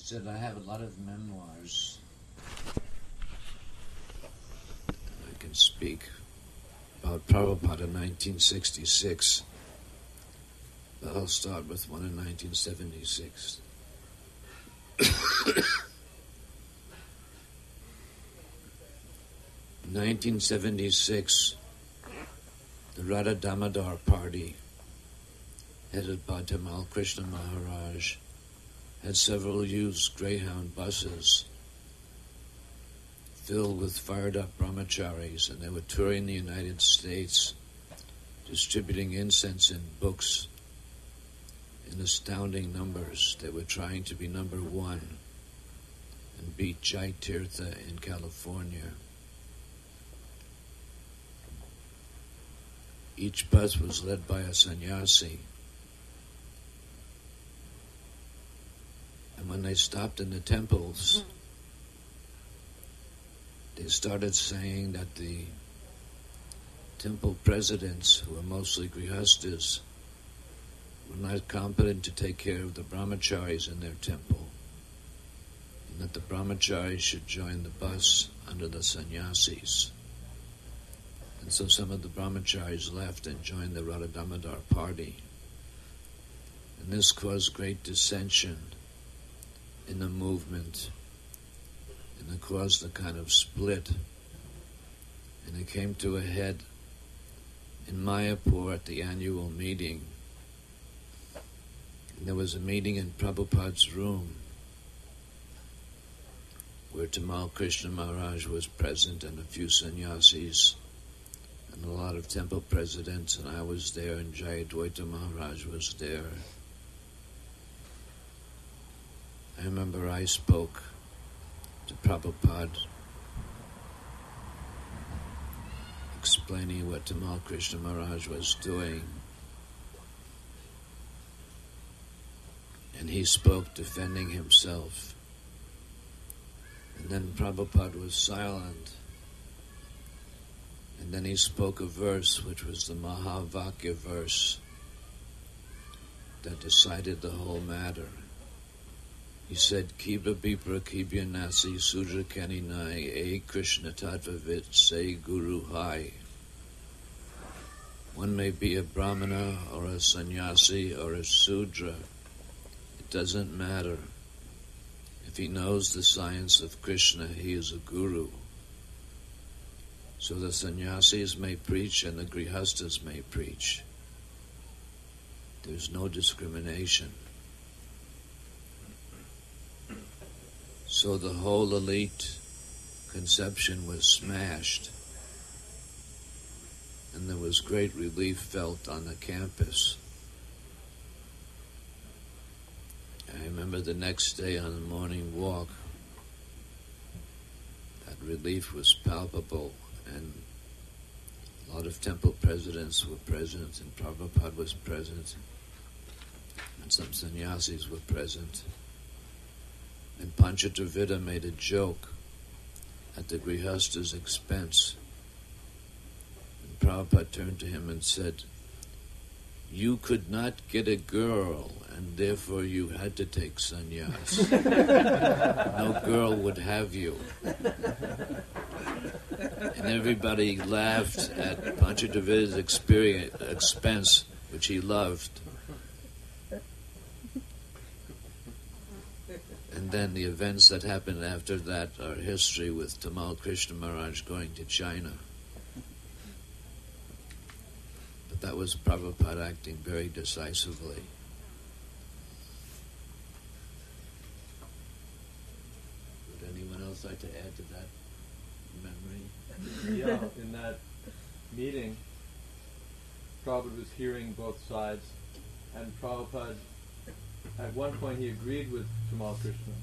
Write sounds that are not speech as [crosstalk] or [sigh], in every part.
said I have a lot of memoirs. I can speak about Prabhupada in 1966. But I'll start with one in 1976. in 1976, [coughs] the Radha Damodar party, headed by Tamal Krishna Maharaj, had several used Greyhound buses filled with fired up brahmacharis, and they were touring the United States, distributing incense and books in astounding numbers. They were trying to be number one and beat Jai Tirtha in California. Each bus was led by a sannyasi. And when they stopped in the temples, they started saying that the temple presidents, who were mostly grihastas, were not competent to take care of the brahmacharis in their temple, and that the brahmacharis should join the bus under the sannyasis. And so some of the brahmacharis left and joined the Radha Damodar party. And this caused great dissension in the movement, and it caused a kind of split. And it came to a head in Mayapur at the annual meeting there was a meeting in Prabhupada's room where Tamal Krishna Maharaj was present and a few sannyasis and a lot of temple presidents, and I was there, and Jayadvaita Maharaj was there. I remember I spoke to Prabhupada explaining what Tamal Krishna Maharaj was doing. and he spoke defending himself. And then Prabhupada was silent. And then he spoke a verse, which was the Mahavakya verse, that decided the whole matter. He said, Kiba Bipra Kibya Nasi Sudra Kaninai A Krishna Tattvavit Say Guru Hai. One may be a Brahmana or a sannyasi or a Sudra It doesn't matter. If he knows the science of Krishna, he is a guru. So the sannyasis may preach and the grihastas may preach. There's no discrimination. So the whole elite conception was smashed. And there was great relief felt on the campus. I remember the next day on the morning walk, that relief was palpable, and a lot of temple presidents were present, and Prabhupada was present, and some sannyasis were present. And Pancadravida made a joke at the Grihasta's expense. And Prabhupada turned to him and said, You could not get a girl and therefore you had to take sannyas. no girl would have you. And everybody laughed at Pancadravida's expense, which he loved. And then the events that happened after that are history with Tamal Krishna Maharaj going to China. But that was Prabhupada acting very decisively. Would anyone else like to add to that memory? yeah, in that meeting, Prabhupada was hearing both sides, and Prabhupada, at one point, he agreed with Tamal Krishna.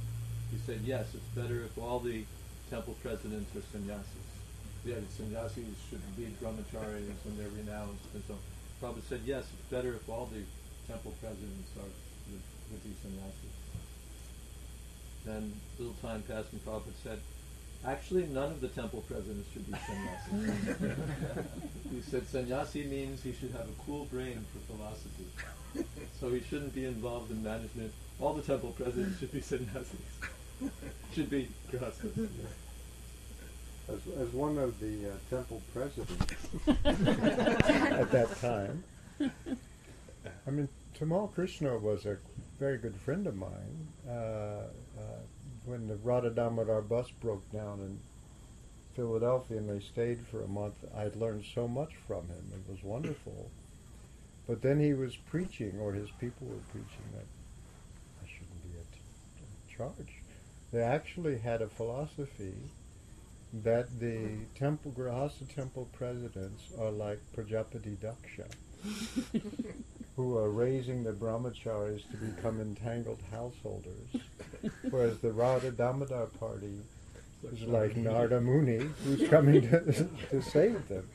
He said, yes, it's better if all the temple presidents are sannyasis. Yeah, the sannyasis should be brahmacharis and they're renounced and so on. Prabhupada said, yes, it's better if all the temple presidents are with, with these sannyasis. Then a little time passed and Prabhupada said, Actually, none of the temple presidents should be sannyasi. [laughs] he said sannyasi means he should have a cool brain for philosophy. [laughs] So he shouldn't be involved in management. All the temple presidents should be sannyasis. [laughs] should be grihastas. [laughs] As, as one of the uh, temple presidents at that time, I mean, Tamal Krishna was a very good friend of mine. Uh, uh, when the Radha Damodar bus broke down in Philadelphia and they stayed for a month, I'd learned so much from him. It was wonderful. But then he was preaching, or his people were preaching, that I shouldn't be in charge. They actually had a philosophy that the temple Grihastha temple presidents are like Prajapati Daksha, [laughs] who are raising the brahmacharis to become entangled householders, whereas the Radha Damodar party is like Narada Muni, who's coming to, to save them.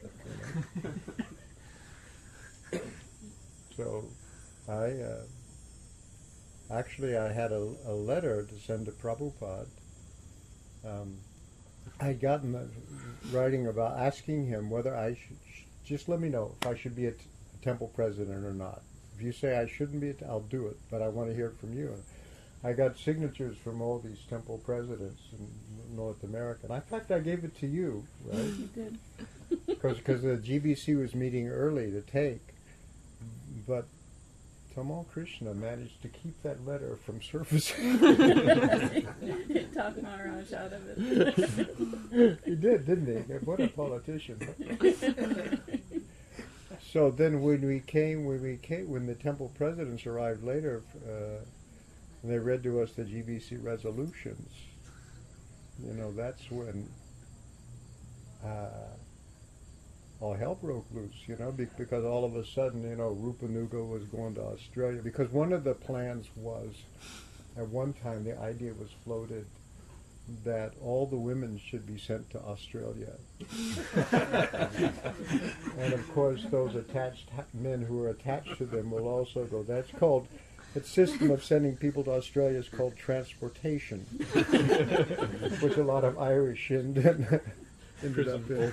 You [laughs] know? So, I uh, actually I had a, a letter to send to Prabhupada. Um, I'd gotten the writing about asking him whether I should sh- just let me know if I should be a, t- a temple president or not. If you say I shouldn't be, I'll do it, but I want to hear it from you. I got signatures from all these temple presidents in North America. And in fact, I gave it to you, right? [laughs] You did. Because the GBC was meeting early to take, but Tamal Krishna managed to keep that letter from surfacing. [laughs] Talk Maharaj out of it. [laughs] he did, didn't he? What a politician. [laughs] so then when we came, when we came, when the temple presidents arrived later, uh, and they read to us the GBC resolutions, you know, that's when uh, all hell broke loose, you know, because all of a sudden, you know, Rupanuga was going to Australia. Because one of the plans was, at one time, the idea was floated that all the women should be sent to Australia. [laughs] and of course, those attached men who are attached to them will also go. That's called, the system of sending people to Australia is called transportation, [laughs] which a lot of Irish ended, ended up in.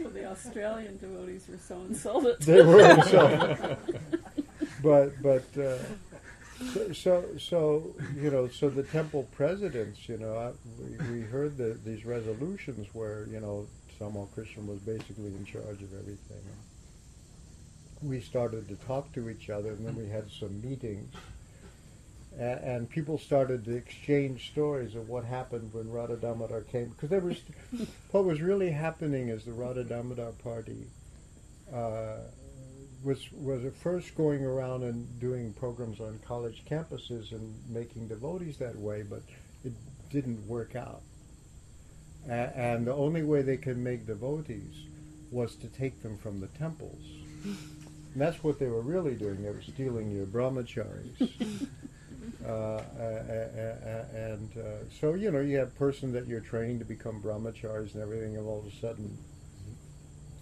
Well, the Australian devotees were so insulted. They were so. [laughs] But but uh, so, so so you know so the temple presidents you know I, we, we heard the, these resolutions where you know Tamal Krishna was basically in charge of everything. We started to talk to each other, and then we had some meetings, and, people started to exchange stories of what happened when Radha Damodar came because there was [laughs] what was really happening is the Radha Damodar party. Uh, was was at first going around and doing programs on college campuses and making devotees that way, but it didn't work out. A- and the only way they could make devotees was to take them from the temples. [laughs] And that's what they were really doing. They were stealing your brahmacharis. [laughs] Uh, uh, and uh, so, you know, you have a person that you're training to become brahmacharis and everything, and all of a sudden,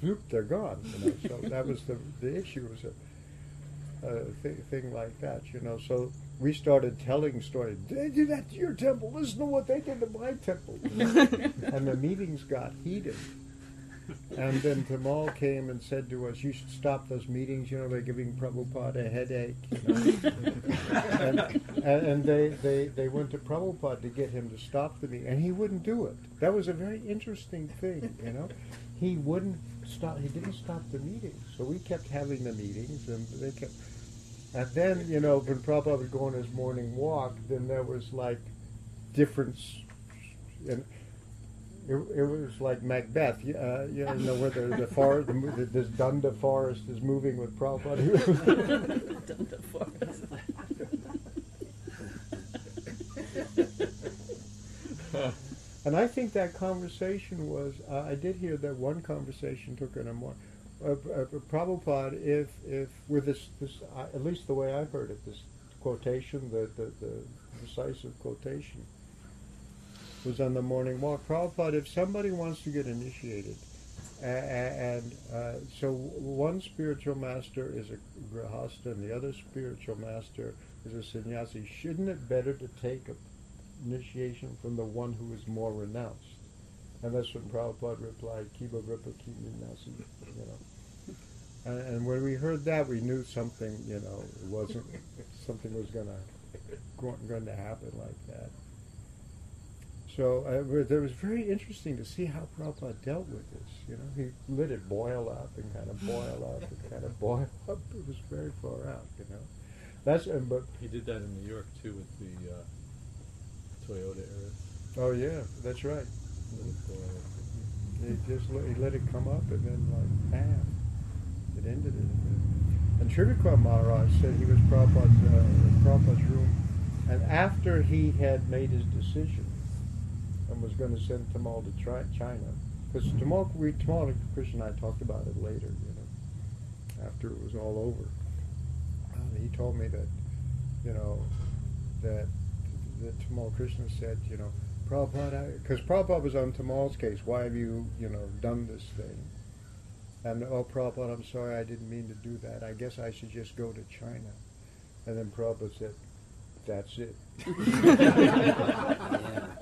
whoop, they're gone. You know, so that was the the issue was a, a th- thing like that. You know, so we started telling stories. They did that to your temple. Listen to what they did to my temple. [laughs] and the meetings got heated. And then Tamal came and said to us, "You should stop those meetings. You know they're giving Prabhupada a headache." You know? [laughs] and, and, they, they, they went to Prabhupada to get him to stop the meeting, and he wouldn't do it. That was a very interesting thing, you know. He wouldn't stop. He didn't stop the meetings, so we kept having the meetings, and they kept. And then, you know, when Prabhupada would go on his morning walk, then there was like difference, and it, it was like Macbeth. you- Uh, you know, where the the forest, the, the, this Danda forest is moving with Prabhupada. [laughs] Danda forest. And I think that conversation was, uh, I did hear that one conversation took in a more, uh, uh, Prabhupada, if, if, with this, this uh, at least the way I've heard it, this quotation, the, the, the decisive quotation, was on the morning walk. Prabhupada, if somebody wants to get initiated, and uh, so one spiritual master is a grihasta and the other spiritual master is a sannyasi, shouldn't it better to take initiation from the one who is more renounced. And that's when Prabhupada replied, Kiba Ripa Kimi Nasi, you know. And, and when we heard that, we knew something, you know, it wasn't, something was gonna, going to happen like that. So uh, it was very interesting to see how Prabhupada dealt with this. You know, he let it boil up and kind of boil up and kind of [laughs] boil up. It was very far out. You know, that's uh, but he did that in New York too with the uh, Toyota era. Oh yeah, that's right. He just let, he let it come up and then like bam, it ended it. And Trivikram Maharaj said he was Prabhupada's, uh, Prabhupada's room, and after he had made his decision and was going to send Tamal to try China, because Tamal, we, Tamal and Krishna and I talked about it later, you know, after it was all over. And he told me that, you know, that that Tamal Krishna said, you know, Prabhupada, because Prabhupada was on Tamal's case, why have you, you know, done this thing? And, oh, Prabhupada, I'm sorry, I didn't mean to do that. I guess I should just go to China. And then Prabhupada said, that's it.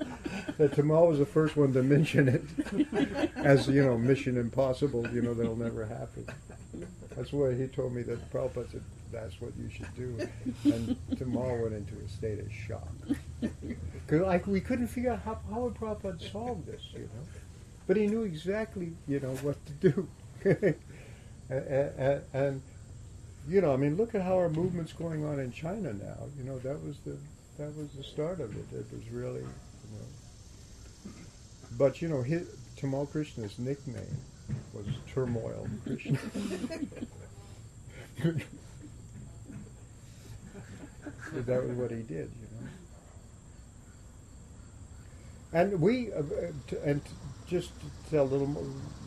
[laughs] [laughs] [laughs] that Tamal was the first one to mention it [laughs] as, you know, mission impossible, you know, that'll never happen. That's why he told me that Prabhupada said, that's what you should do. And Tamal went into a state of shock. Because like, we couldn't figure out how, how would Prabhupada solve this, you know. But he knew exactly, you know, what to do. [laughs] and, and, and, you know, I mean, look at how our movement's going on in China now. You know, that was the that was the start of it. It was really, you know. But you know, his, Tamal Krishna's nickname was Turmoil Krishna. [laughs] that was what he did, you know. And we, uh, t- and just to tell a little more,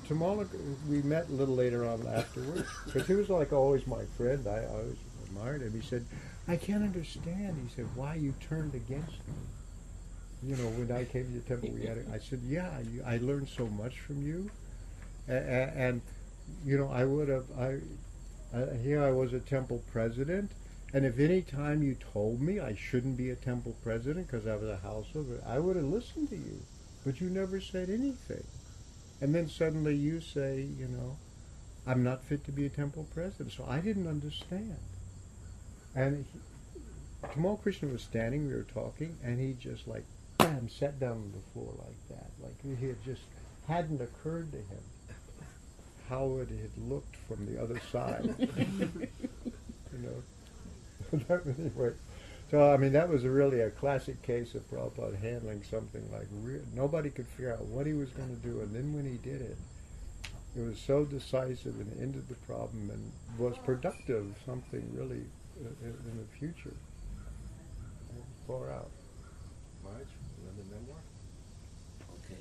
Tamal, we met a little later on afterwards, because he was like always my friend. I always admired him. He said, I can't understand, he said, why you turned against me. You know, when I came to the temple, we had. A, I said, "Yeah, you, I learned so much from you, and, and you know, I would have. I, I here I was a temple president, and if any time you told me I shouldn't be a temple president because I was a householder, I would have listened to you. But you never said anything. And then suddenly you say, you know, I'm not fit to be a temple president. So I didn't understand. And he, Tamal Krishna was standing, we were talking, and he just like, bam, [clears throat] sat down on the floor like that. Like he had just hadn't occurred to him how it had looked from the other side. [laughs] you know. [laughs] anyway, so I mean that was a really a classic case of Prabhupada handling something like re- nobody could figure out what he was going to do, and then when he did it, it was so decisive and ended the problem and was productive. Something really uh, in the future, far out. Marge, another memoir? Okay.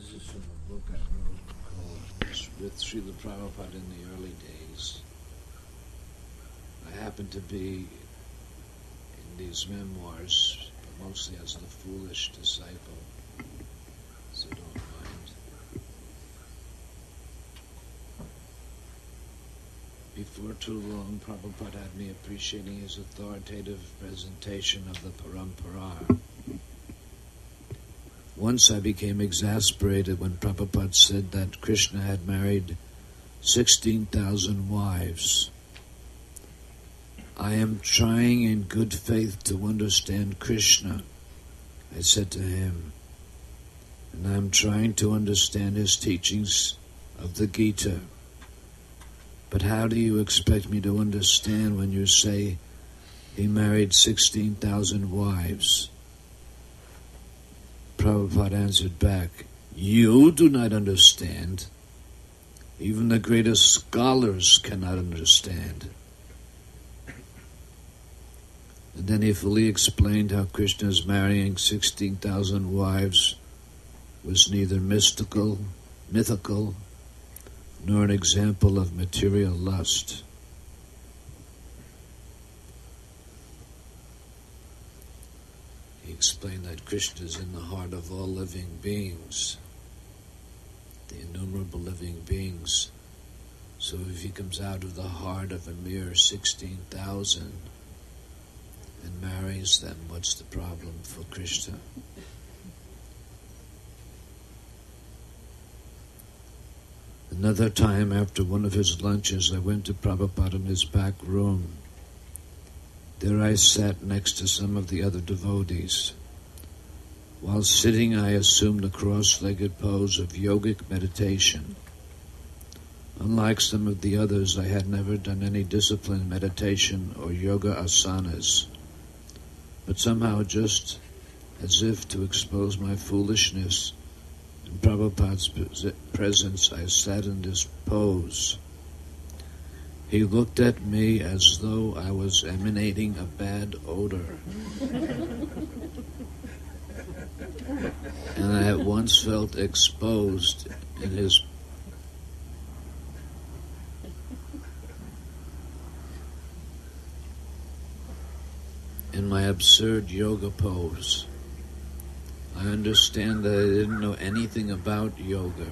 This is from a book I wrote With Srila Prabhupada in the Early Days. I happen to be in these memoirs, but mostly as the foolish disciple, so don't mind. Before too long, Prabhupada had me appreciating his authoritative presentation of the Parampara. Once I became exasperated when Prabhupada said that Krishna had married 16,000 wives. I am trying in good faith to understand Krishna, I said to him, and I am trying to understand his teachings of the Gita. But how do you expect me to understand when you say he married 16,000 wives? Prabhupada answered back, You do not understand. Even the greatest scholars cannot understand. And then he fully explained how Krishna's marrying 16,000 wives was neither mystical, mythical, nor an example of material lust. He explained that Krishna is in the heart of all living beings, the innumerable living beings. So if he comes out of the heart of a mere 16,000 and marries them, what's the problem for Krishna? Another time, after one of his lunches, I went to Prabhupada in his back room. There I sat next to some of the other devotees. While sitting, I assumed a cross legged pose of yogic meditation. Unlike some of the others, I had never done any disciplined meditation or yoga asanas. But somehow, just as if to expose my foolishness, in Prabhupada's presence, I sat in this pose. He looked at me as though I was emanating a bad odor. [laughs] and I at once felt exposed in his in my absurd yoga pose. I understand that I didn't know anything about yoga.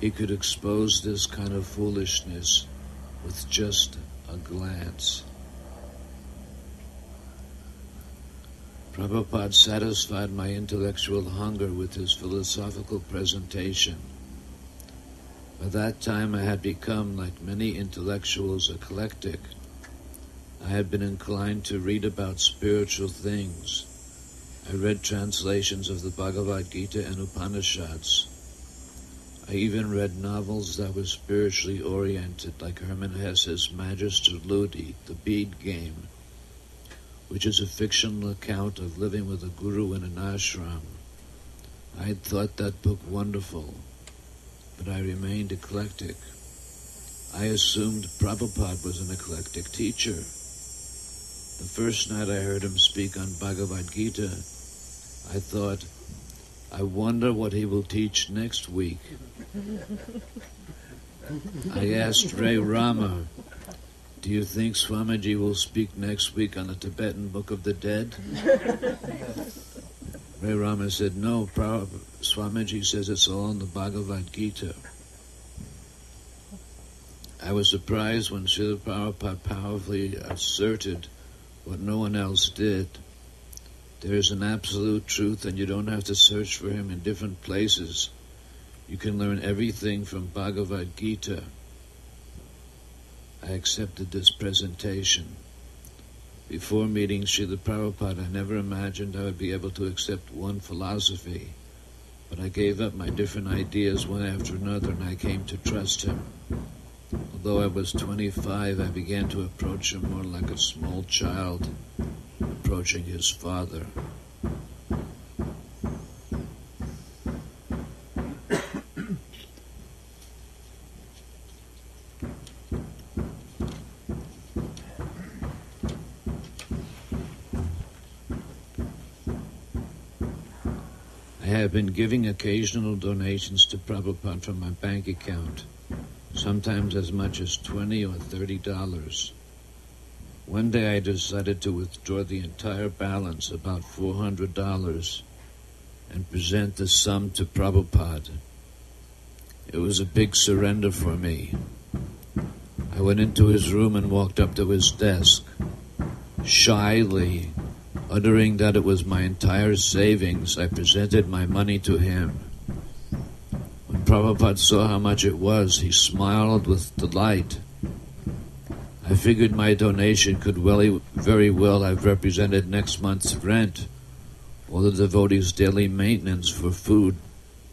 He could expose this kind of foolishness with just a glance. Prabhupada satisfied my intellectual hunger with his philosophical presentation. By that time, I had become, like many intellectuals, eclectic. I had been inclined to read about spiritual things. I read translations of the Bhagavad Gita and Upanishads. I even read novels that were spiritually oriented, like Hermann Hesse's Magister Ludi, The Bead Game, which is a fictional account of living with a guru in an ashram. I had thought that book wonderful, but I remained eclectic. I assumed Prabhupada was an eclectic teacher. The first night I heard him speak on Bhagavad Gita, I thought, I wonder what he will teach next week. I asked Rayarama, Do you think Swamiji will speak next week on the Tibetan Book of the Dead? Rayarama said, No, Swamiji says it's all in the Bhagavad Gita. I was surprised when Srila Prabhupada powerfully asserted what no one else did there is an absolute truth, and you don't have to search for him in different places. You can learn everything from Bhagavad Gita. I accepted this presentation. Before meeting Srila Prabhupada, I never imagined I would be able to accept one philosophy. But I gave up my different ideas one after another and I came to trust him. Although I was 25, I began to approach him more like a small child approaching his father. Giving occasional donations to Prabhupada from my bank account, sometimes as much as twenty or thirty dollars. One day I decided to withdraw the entire balance, about $400, and present the sum to Prabhupada. It was a big surrender for me. I went into his room and walked up to his desk. Shyly, uttering that it was my entire savings, I presented my money to him. When Prabhupada saw how much it was, he smiled with delight. I figured my donation could well, very well have represented next month's rent or the devotee's daily maintenance for food,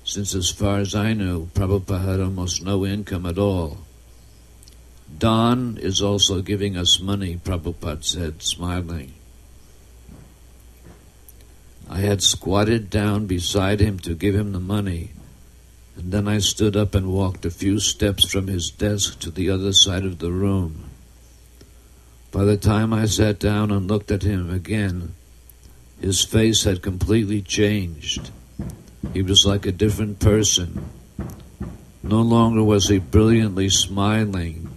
since as far as I knew, Prabhupada had almost no income at all. Don is also giving us money, Prabhupada said, smiling. I had squatted down beside him to give him the money, and then I stood up and walked a few steps from his desk to the other side of the room. By the time I sat down and looked at him again, his face had completely changed. He was like a different person. No longer was he brilliantly smiling,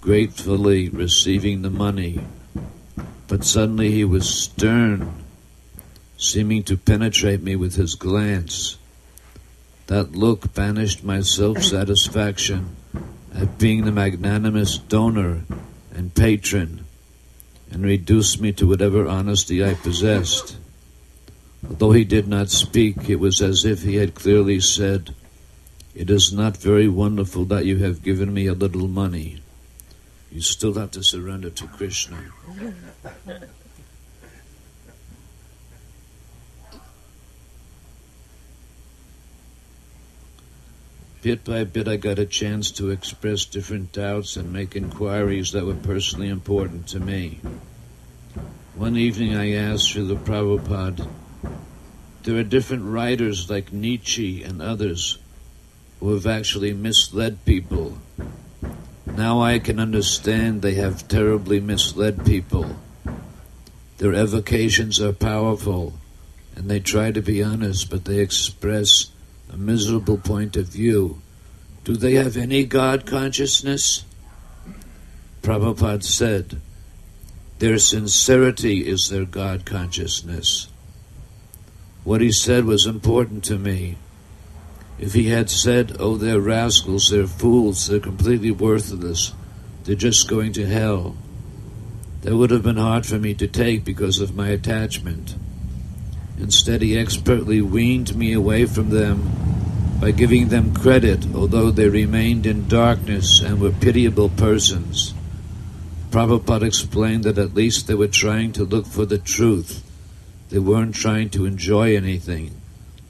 gratefully receiving the money, but suddenly he was stern, seeming to penetrate me with his glance. That look banished my self satisfaction at being the magnanimous donor and patron and reduced me to whatever honesty I possessed. Although he did not speak, it was as if he had clearly said, It is not very wonderful that you have given me a little money. You still have to surrender to Krishna. Bit by bit, I got a chance to express different doubts and make inquiries that were personally important to me. One evening, I asked Srila Prabhupada, there are different writers like Nietzsche and others who have actually misled people. Now I can understand they have terribly misled people. Their evocations are powerful, and they try to be honest, but they express a miserable point of view. Do they have any God consciousness? Prabhupada said, Their sincerity is their God consciousness. What he said was important to me. If he had said, Oh, they're rascals, they're fools, they're completely worthless, they're just going to hell, that would have been hard for me to take because of my attachment. Instead, he expertly weaned me away from them by giving them credit, although they remained in darkness and were pitiable persons. Prabhupada explained that at least they were trying to look for the truth. They weren't trying to enjoy anything.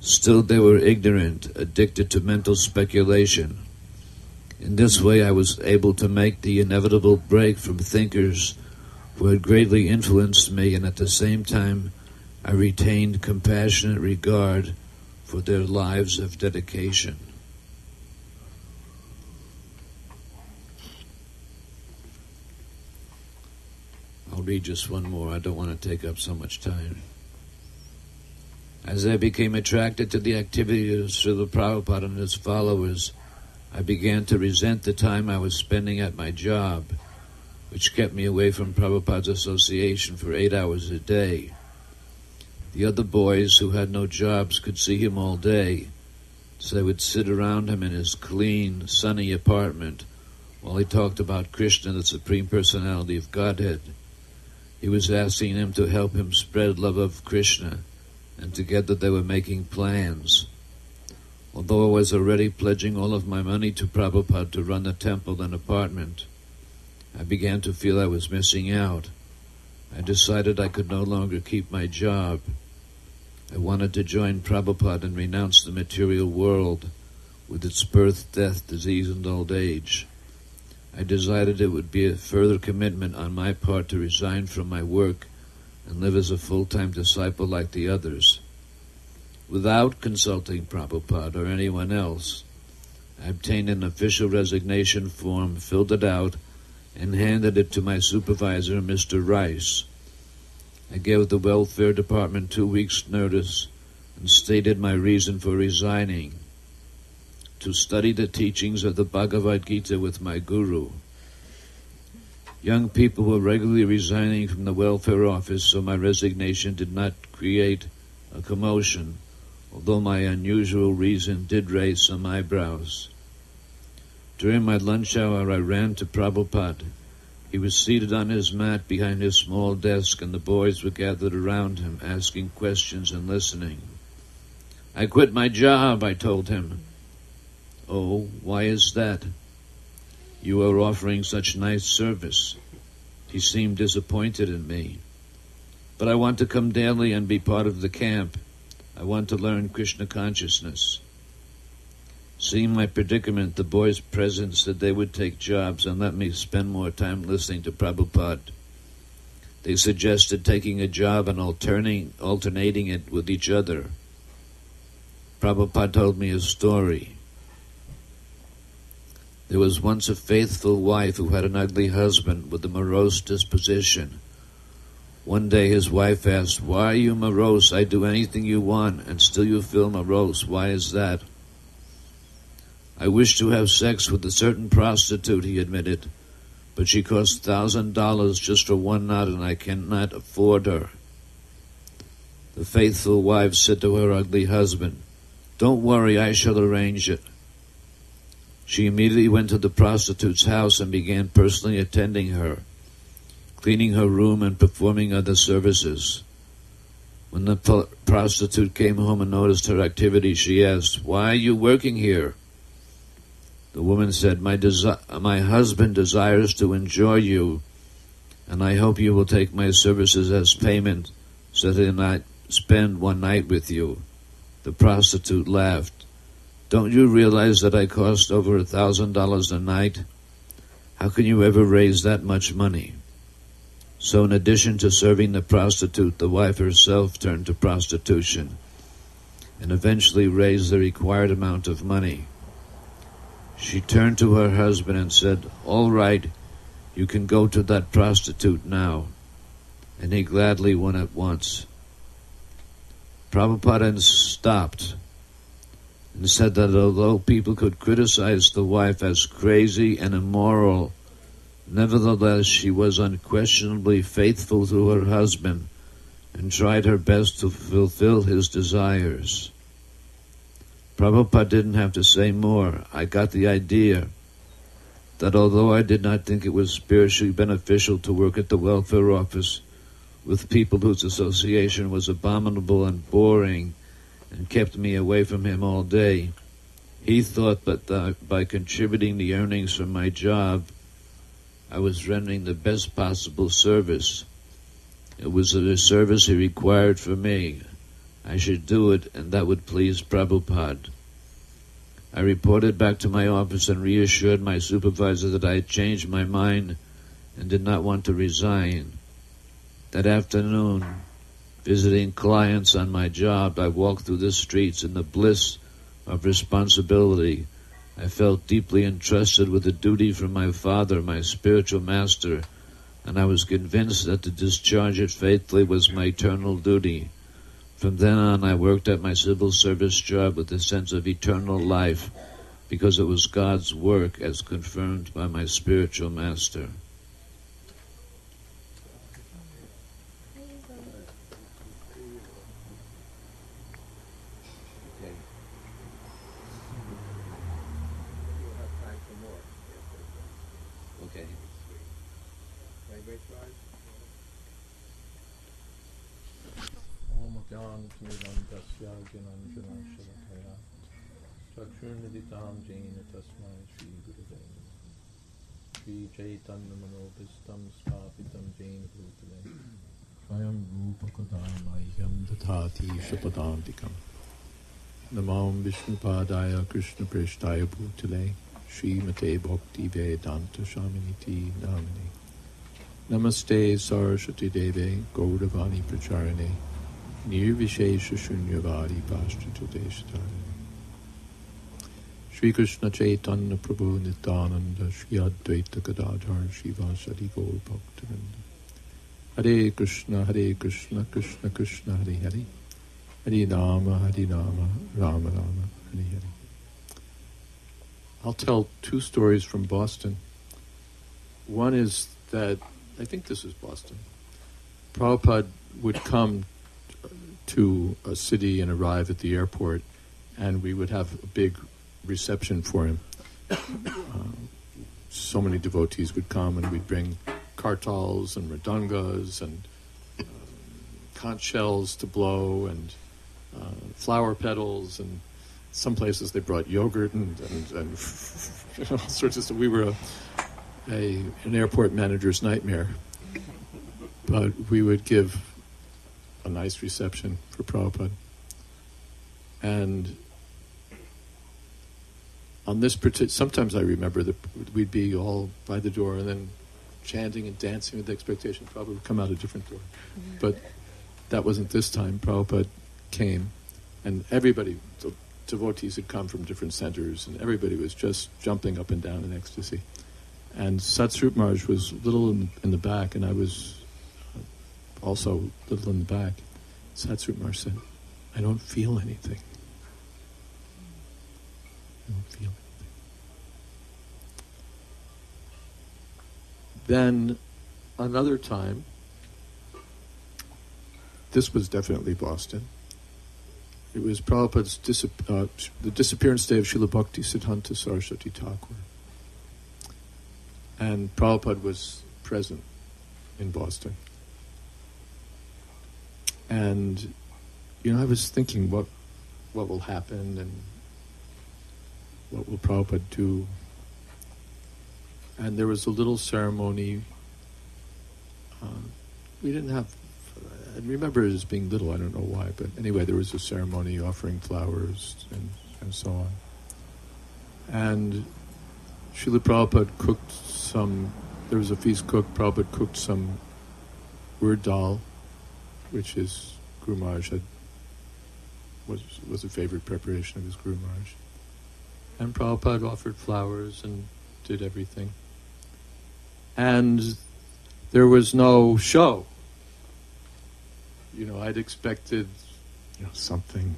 Still, they were ignorant, addicted to mental speculation. In this way, I was able to make the inevitable break from thinkers who had greatly influenced me and at the same time I retained compassionate regard for their lives of dedication. I'll read just one more. I don't want to take up so much time. As I became attracted to the activities of Srila Prabhupada and his followers, I began to resent the time I was spending at my job, which kept me away from Prabhupada's association for eight hours a day. The other boys who had no jobs could see him all day, so they would sit around him in his clean, sunny apartment while he talked about Krishna, the Supreme Personality of Godhead. He was asking them to help him spread love of Krishna, and together they were making plans. Although I was already pledging all of my money to Prabhupada to run the temple and apartment, I began to feel I was missing out. I decided I could no longer keep my job I wanted to join Prabhupada and renounce the material world with its birth, death, disease, and old age. I decided it would be a further commitment on my part to resign from my work and live as a full-time disciple like the others. Without consulting Prabhupada or anyone else, I obtained an official resignation form, filled it out, and handed it to my supervisor, Mr. Rice. I gave the welfare department two weeks' notice and stated my reason for resigning to study the teachings of the Bhagavad Gita with my guru. Young people were regularly resigning from the welfare office, so my resignation did not create a commotion, although my unusual reason did raise some eyebrows. During my lunch hour, I ran to Prabhupada he was seated on his mat behind his small desk, and the boys were gathered around him, asking questions and listening. I quit my job, I told him. Oh, why is that? You are offering such nice service. He seemed disappointed in me. But I want to come daily and be part of the camp. I want to learn Krishna consciousness. Seeing my predicament, the boys present said they would take jobs and let me spend more time listening to Prabhupada. They suggested taking a job and alternating, alternating it with each other. Prabhupada told me a story. There was once a faithful wife who had an ugly husband with a morose disposition. One day his wife asked, Why are you morose? I do anything you want, and still you feel morose. Why is that? I wish to have sex with a certain prostitute, he admitted, but she costs thousand dollars just for one night and I cannot afford her. The faithful wife said to her ugly husband, Don't worry, I shall arrange it. She immediately went to the prostitute's house and began personally attending her, cleaning her room and performing other services. When the prostitute came home and noticed her activity, she asked, Why are you working here? The woman said, my, desi- my husband desires to enjoy you, and I hope you will take my services as payment so that he might spend one night with you. The prostitute laughed. Don't you realize that I cost over a thousand dollars a night? How can you ever raise that much money? So, in addition to serving the prostitute, the wife herself turned to prostitution and eventually raised the required amount of money. She turned to her husband and said, All right, you can go to that prostitute now. And he gladly went at once. Prabhupada stopped and said that although people could criticize the wife as crazy and immoral, nevertheless she was unquestionably faithful to her husband and tried her best to fulfill his desires. Prabhupada didn't have to say more. I got the idea that although I did not think it was spiritually beneficial to work at the welfare office with people whose association was abominable and boring and kept me away from him all day, he thought that by contributing the earnings from my job, I was rendering the best possible service. It was a service he required for me. I should do it, and that would please Prabhupada. I reported back to my office and reassured my supervisor that I had changed my mind and did not want to resign. That afternoon, visiting clients on my job, I walked through the streets in the bliss of responsibility. I felt deeply entrusted with a duty from my father, my spiritual master, and I was convinced that to discharge it faithfully was my eternal duty. From then on, I worked at my civil service job with a sense of eternal life because it was God's work as confirmed by my spiritual master. नमः श्रीचैतन्यमनोभीष्टं स्थापितं येन भूतले स्वयं रूपकदा मह्यं दधाति शपदान्तिकम् नमां विष्णुपादाय कृष्णप्रेष्ठाय भूतले श्रीमते भक्तिवेदान्तस्वामिनिति नामिने नमस्ते सरस्वती देवे गौरवाणी प्रचारिणे निर्विशेष शून्यवादी पाश्चात्यदेशतारिणे Shri Krishna Chaitanya Prabhu Nityananda Shri Advaita Gadadhar Srivasadi Gaur Bhaktivinoda Hare Krishna Hare Krishna Krishna Krishna Hare Hare Hare Rama Hare Rama Rama Rama Hare Hare I'll tell two stories from Boston. One is that I think this is Boston. Prabhupada would come to a city and arrive at the airport, and we would have a big reception for him. Um, so many devotees would come, and we'd bring kartals and mridangas and um, conch shells to blow, and uh, flower petals, and some places they brought yogurt and, and, and [laughs] all sorts of stuff. We were a, a an airport manager's nightmare, but we would give a nice reception for Prabhupada. And on this particular, sometimes I remember that we'd be all by the door and then chanting and dancing with the expectation Prabhupada would come out a different door. Mm-hmm. But that wasn't this time. Prabhupada came, and everybody, the devotees had come from different centers, and everybody was just jumping up and down in ecstasy. And Satsvarup Maharaj was little in, in the back, and I was also little in the back. Satsvarup Maharaj said, I don't feel anything don't feel anything. Then another time, this was definitely Boston. It was Prabhupada's uh, the disappearance day of Srila Bhakti Siddhanta Saraswati Thakur. And Prabhupada was present in Boston. And, you know, I was thinking what, what will happen and what will Prabhupada do. And there was a little ceremony. Uh, we didn't have, I remember it as being little, I don't know why, but anyway, there was a ceremony offering flowers and, and so on. And Srila Prabhupada cooked some, there was a feast cook, Prabhupada cooked some urd dal, which is Guru Maharaj had, was, was a favorite preparation of his Guru Maharaj. And Prabhupada offered flowers and did everything. And there was no show. You know, I'd expected you know, something.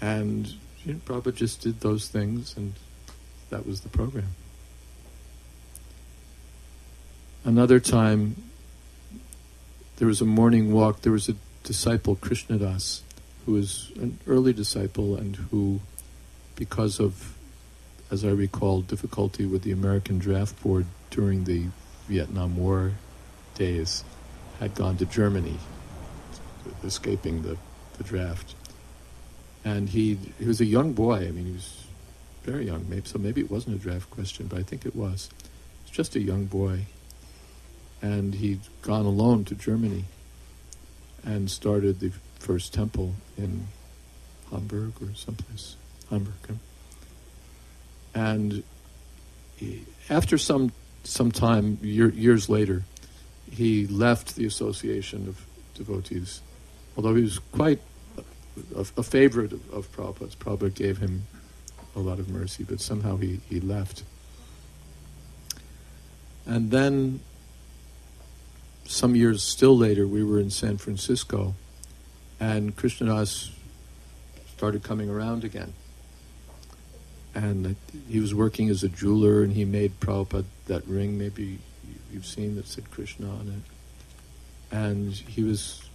And you know, Prabhupada just did those things, and that was the program. Another time, there was a morning walk. There was a disciple, Krishnadas, who was an early disciple and who, because of, as I recall, difficulty with the American Draft Board during the Vietnam War days, had gone to Germany, escaping the, the draft. And he he was a young boy. I mean, he was very young. Maybe so. Maybe it wasn't a draft question, but I think it was. Was just a young boy, and he'd gone alone to Germany, and started the first temple in Hamburg or someplace, Hamburg. And he, after some some time, year, years later, he left the association of devotees, although he was quite a, a favorite of, of Prabhupada's. Prabhupada gave him a lot of mercy, but somehow he, he left. And then, some years still later, we were in San Francisco, and Krishnadas started coming around again. And he was working as a jeweler, and he made Prabhupada that ring, maybe you've seen that said Krishna on it. And he was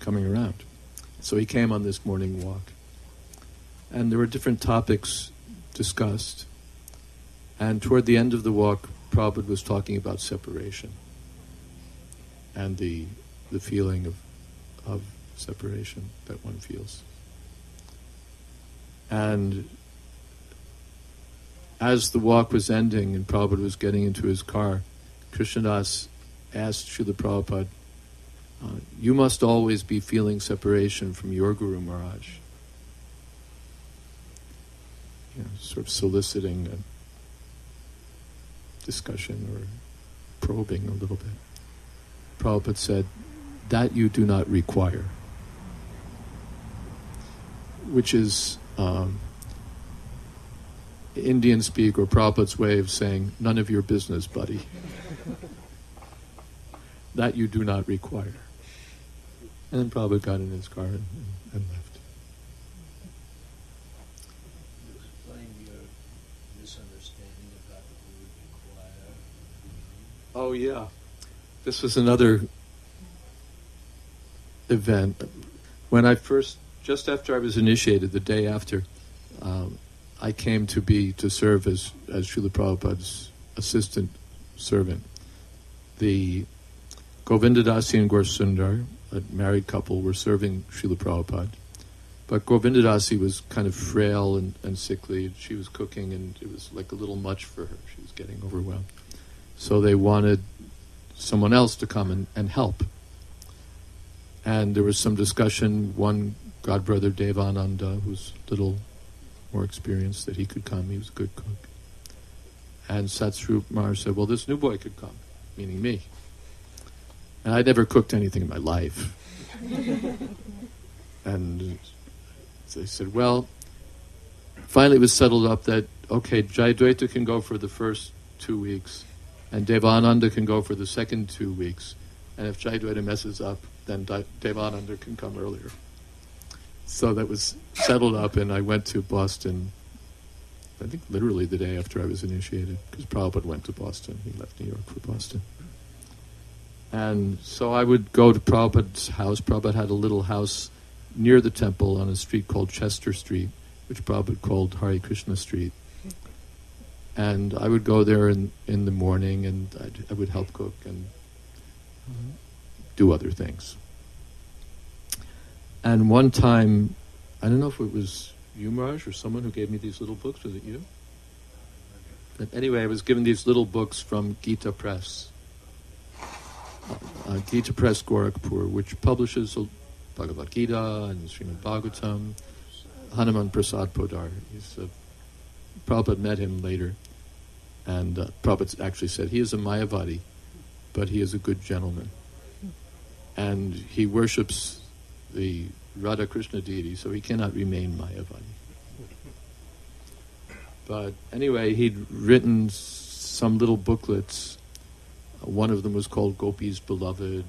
coming around. So he came on this morning walk. And there were different topics discussed. And toward the end of the walk, Prabhupada was talking about separation and the, the feeling of, of separation that one feels. And as the walk was ending and Prabhupada was getting into his car, Krishnadas asked Srila Prabhupada, uh, You must always be feeling separation from your Guru Maharaj. You know, sort of soliciting a discussion or probing a little bit. Prabhupada said, That you do not require. Which is um, Indian speak or Prabhupada's way of saying, None of your business, buddy. that you do not require. And then Prabhupada got in his car and, and, and left. Explain your misunderstanding about the word require. Oh, yeah. This was another event. When I first, just after I was initiated, the day after, um, I came to be, to serve as, as Srila Prabhupada's assistant servant. The Govindadasi and Gaurasundar, a married couple, were serving Srila Prabhupada. But Govindadasi was kind of frail and, and sickly. She was cooking, and it was like a little much for her. She was getting overwhelmed. So they wanted someone else to come and, and help. And there was some discussion. One godbrother, Devananda, who's a little more experienced, that he could come. He was a good cook. And Satsvarup Maharaj said, Well, this new boy could come, meaning me. And I'd never cooked anything in my life. [laughs] and they said, Well, finally it was settled up that, okay, Jayadvaita can go for the first two weeks, and Devananda can go for the second two weeks. And if Jayadvaita messes up, then Devananda can come earlier. So that was settled up, and I went to Boston I think literally the day after I was initiated, because Prabhupada went to Boston. He left New York for Boston. And so I would go to Prabhupada's house. Prabhupada had a little house near the temple on a street called Chester Street, which Prabhupada called Hare Krishna Street. And I would go there in, in the morning and I'd, I would help cook and mm-hmm. do other things. And one time, I don't know if it was you, Marj, or someone who gave me these little books. Was it you? But anyway, I was given these little books from Gita Press. Uh, Gita Press Gorakhpur, which publishes uh, Bhagavad Gita and Srimad Bhagavatam. Hanuman Prasad Poddar. He's a, Prabhupada met him later, and uh, Prabhupada actually said he is a Mayavadi, but he is a good gentleman. And he worships the Radha Krishna deity, so he cannot remain Mayavadi. But anyway, he'd written some little booklets. One of them was called Gopi's Beloved,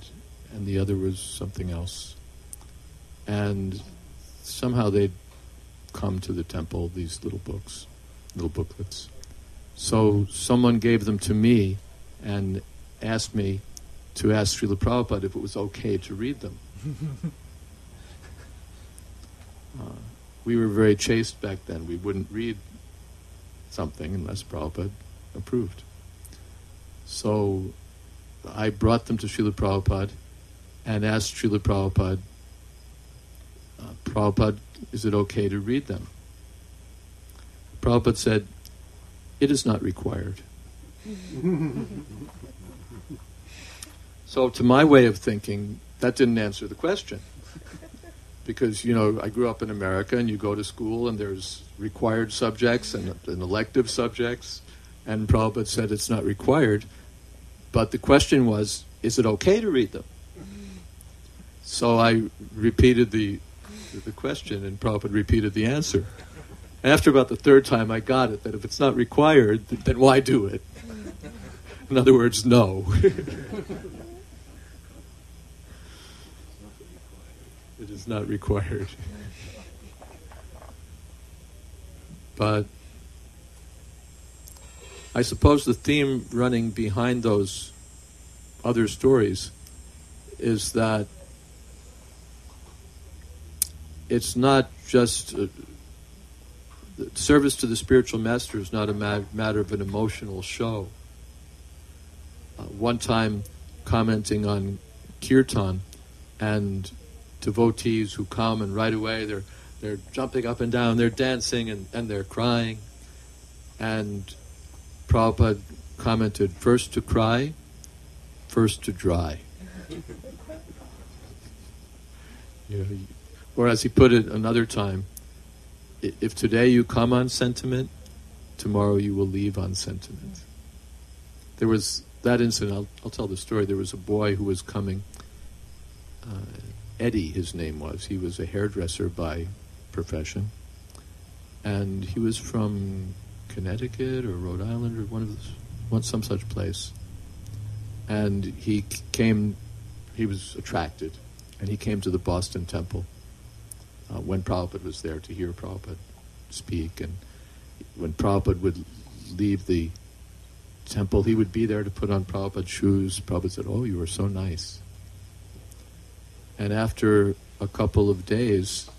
and the other was something else. And somehow they'd come to the temple, these little books, little booklets. So someone gave them to me and asked me to ask Srila Prabhupada if it was okay to read them. [laughs] Uh, we were very chaste back then. We wouldn't read something unless Prabhupada approved. So I brought them to Srila Prabhupada and asked Srila Prabhupada, uh, Prabhupada, is it okay to read them? Prabhupada said, it is not required. [laughs] so, to my way of thinking, that didn't answer the question. Because, you know, I grew up in America and you go to school and there's required subjects and, and elective subjects, and Prabhupada said it's not required. But the question was, is it okay to read them? So I repeated the, the question, and Prabhupada repeated the answer. After about the third time, I got it that if it's not required, then why do it? In other words, no. [laughs] it is not required. But I suppose the theme running behind those other stories is that it's not just uh, service to the spiritual master is not a ma- matter of an emotional show. Uh, one time, commenting on kirtan and devotees who come and right away they're they're jumping up and down, they're dancing and, and they're crying, and Prabhupada commented, first to cry, first to dry. [laughs] you know, or as he put it another time, if today you come on sentiment, tomorrow you will leave on sentiment. There was that incident, I'll, I'll tell the story. There was a boy who was coming, uh, Eddie, his name was. He was a hairdresser by profession. And he was from Connecticut or Rhode Island or one of those, one, some such place. And he came, he was attracted, and he came to the Boston Temple uh, when Prabhupada was there to hear Prabhupada speak. And when Prabhupada would leave the temple, he would be there to put on Prabhupada's shoes. Prabhupada said, Oh, you are so nice. And after a couple of days,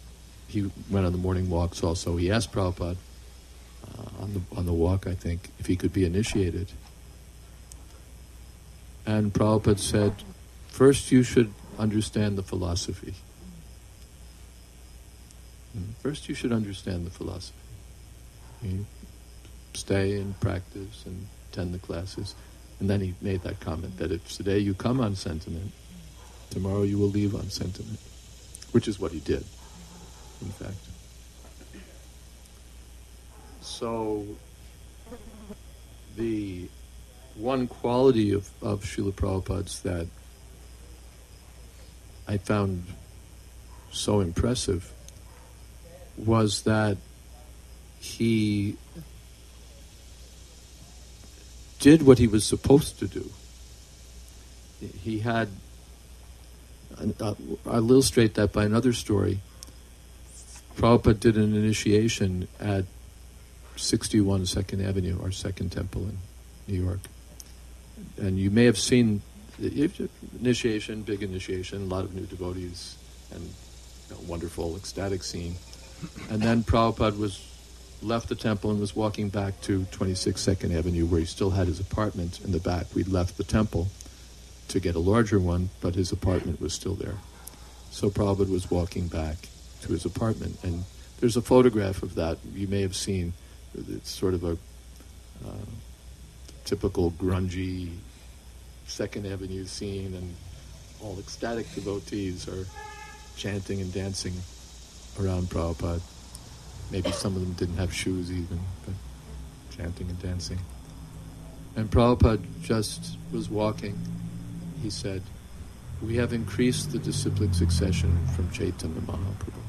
he went on the morning walks also. He asked Prabhupada uh, on, the, on the walk, I think, if he could be initiated. And Prabhupada said, First, you should understand the philosophy. Mm, First, you should understand the philosophy. You stay and practice and attend the classes. And then he made that comment that if today you come on sentiment, tomorrow you will leave on sentiment, which is what he did, in fact. So, the one quality of, of Srila Prabhupada's that I found so impressive was that he did what he was supposed to do. He had, Uh, I'll illustrate that by another story. Prabhupada did an initiation at 61 Second Avenue, our second temple in New York. And you may have seen the initiation, big initiation, a lot of new devotees, and know, wonderful, ecstatic scene. And then Prabhupada was left the temple and was walking back to 26 Second Avenue, where he still had his apartment in the back. We'd left the temple to get a larger one, but his apartment was still there. So Prabhupada was walking back to his apartment, and there's a photograph of that you may have seen. It's sort of a uh, typical grungy Second Avenue scene, and all ecstatic devotees are chanting and dancing around Prabhupada. Maybe some of them didn't have shoes even, but chanting and dancing. And Prabhupada just was walking. He said, We have increased the disciplic succession from Chaitanya Mahaprabhu.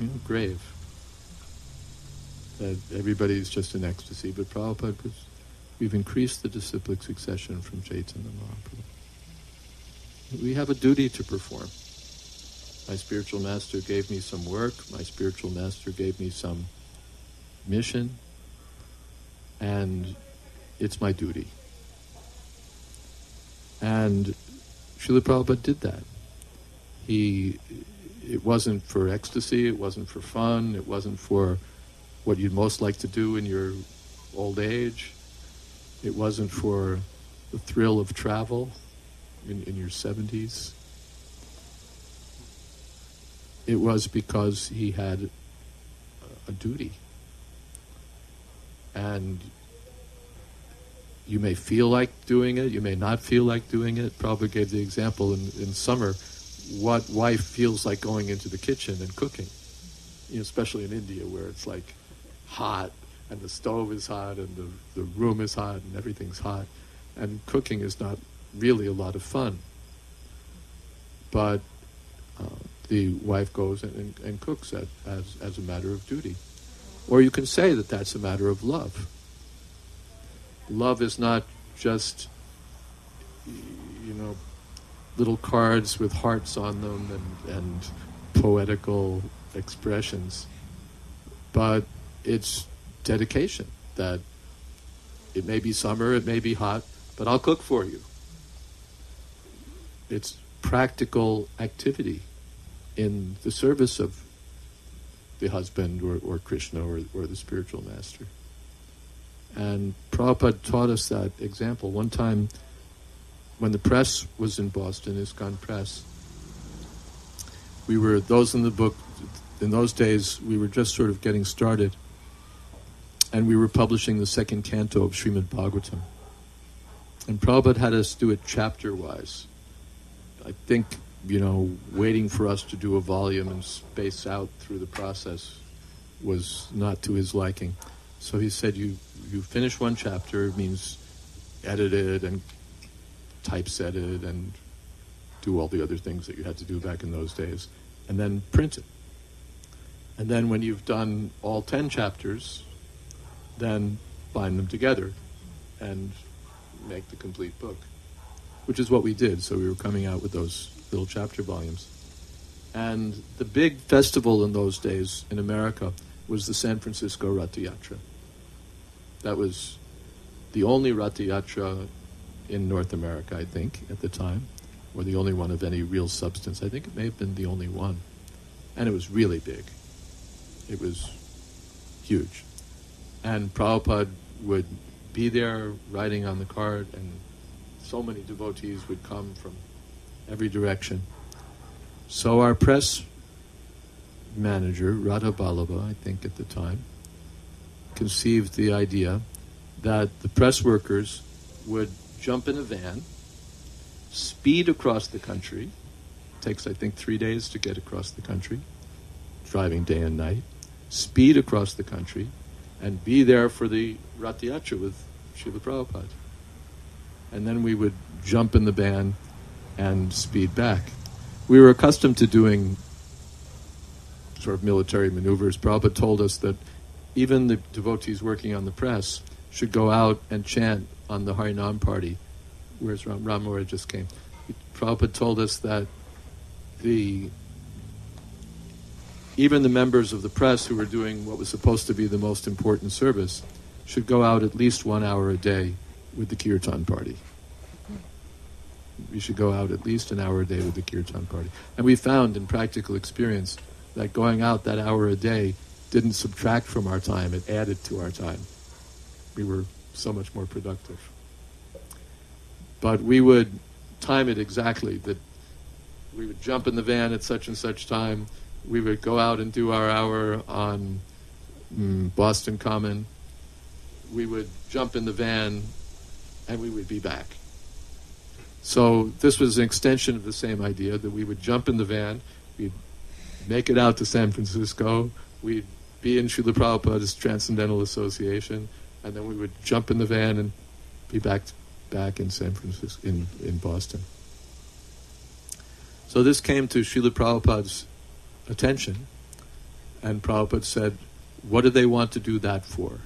You know, grave. That everybody's just in ecstasy, but Prabhupada was, we've increased the disciplic succession from Chaitanya Mahaprabhu. We have a duty to perform. My spiritual master gave me some work. My spiritual master gave me some mission. And it's my duty. And Srila Prabhupada did that. He, it wasn't for ecstasy, it wasn't for fun, it wasn't for what you'd most like to do in your old age. It wasn't for the thrill of travel in, in your 70s. It was because he had a duty. And you may feel like doing it, you may not feel like doing it. Prabhupada gave the example in, in summer what wife feels like going into the kitchen and cooking, you know, especially in India where it's like hot and the stove is hot and the, the room is hot and everything's hot. And cooking is not really a lot of fun. But uh, the wife goes and, and, and cooks that as, as a matter of duty. Or you can say that that's a matter of love. Love is not just, you know, little cards with hearts on them and, and poetical expressions, but it's dedication that it may be summer, it may be hot, but I'll cook for you. It's practical activity in the service of the husband or, or Krishna or, or the spiritual master. And Prabhupada taught us that example. One time, when the press was in Boston, ISKCON Press, we were, those in the book, in those days, we were just sort of getting started. And we were publishing the second canto of Srimad Bhagavatam. And Prabhupada had us do it chapter wise. I think, you know, waiting for us to do a volume and space out through the process was not to his liking. So he said, you, you finish one chapter, means edit it and typeset it and do all the other things that you had to do back in those days, and then print it. And then when you've done all 10 chapters, then bind them together and make the complete book, which is what we did. So we were coming out with those little chapter volumes. And the big festival in those days in America was the San Francisco Ratha Yatra. That was the only Ratha Yatra in North America, I think, at the time, or the only one of any real substance. I think it may have been the only one. And it was really big. It was huge. And Prabhupada would be there riding on the cart, and so many devotees would come from every direction. So our press manager, Radha Ballabha, I think at the time, conceived the idea that the press workers would jump in a van, speed across the country. It takes, I think, three days to get across the country, driving day and night. Speed across the country, and be there for the Ratha Yatra with Srila Prabhupada. And then we would jump in the van and speed back. We were accustomed to doing sort of military maneuvers. Prabhupada told us that even the devotees working on the press should go out and chant on the Harinam party. Where's Ram? Ram just came. Prabhupada told us that the even the members of the press who were doing what was supposed to be the most important service should go out at least one hour a day with the kirtan party. We should go out at least an hour a day with the kirtan party. And we found in practical experience that going out that hour a day didn't subtract from our time, it added to our time. We were so much more productive. But we would time it exactly that we would jump in the van at such and such time. We would go out and do our hour on mm, Boston Common. We would jump in the van and we would be back. So this was an extension of the same idea that we would jump in the van, we'd make it out to San Francisco, we'd be in Srila Prabhupada's Transcendental Association, and then we would jump in the van and be back back in San Francisco in, in Boston. So this came to Srila Prabhupada's attention, and Prabhupada said, What do they want to do that for?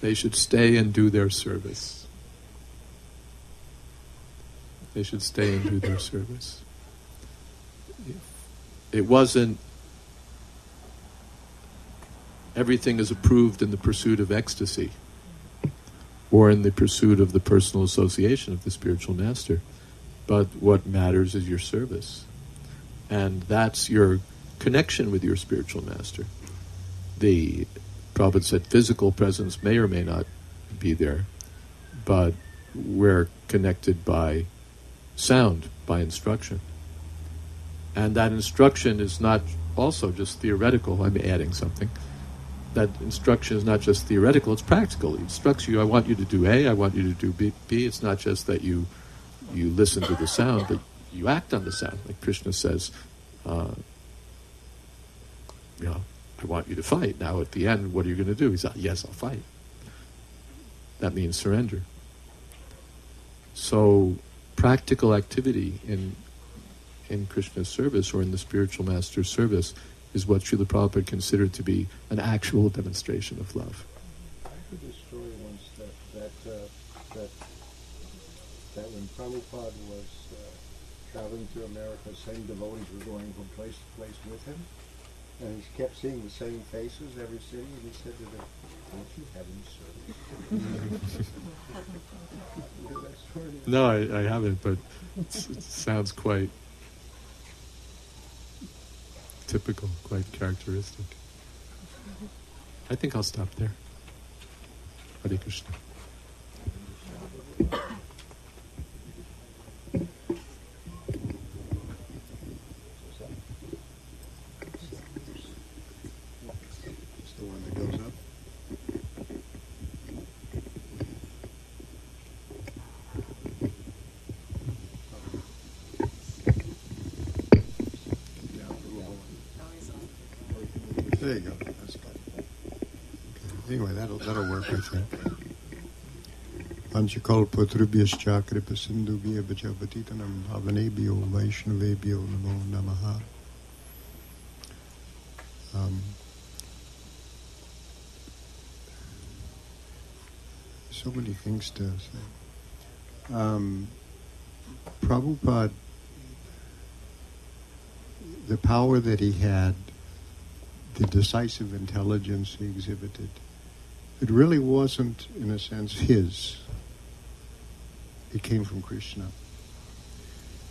They should stay and do their service. They should stay and do their service. It wasn't everything is approved in the pursuit of ecstasy or in the pursuit of the personal association of the spiritual master. But what matters is your service. And that's your connection with your spiritual master. The Prabhupada said physical presence may or may not be there, but we're connected by sound, by instruction. And that instruction is not also just theoretical. I'm adding something that instruction is not just theoretical, it's practical. It instructs you, I want you to do A, I want you to do B. B. It's not just that you, you listen to the sound, but you act on the sound. Like Krishna says, uh, you know, I want you to fight. Now at the end, what are you going to do? He said, yes, I'll fight. That means surrender. So practical activity in, in Krishna's service or in the spiritual master's service is what Srila Prabhupada considered to be an actual demonstration of love. I heard a story once that that uh, that, that when Prabhupada was uh, traveling through America, same devotees were going from place to place with him, and he kept seeing the same faces every city, and he said to them, "Don't you have any service?" [laughs] You hear that story? No, I, I haven't, but it's, it sounds quite typical, quite characteristic. I think I'll stop there. Hare Krishna. It's the one that goes up. There you go. That's better. Okay. Anyway, that'll work, I think. Panchakalpatrubhyascha kripa sindhubhya bhajavatitanam bhavanebhyo vaishnavebhyo namo namaha. Um, so many things to say. Um, Prabhupada, the power that he had, the decisive intelligence he exhibited, it really wasn't, in a sense, his. It came from Krishna.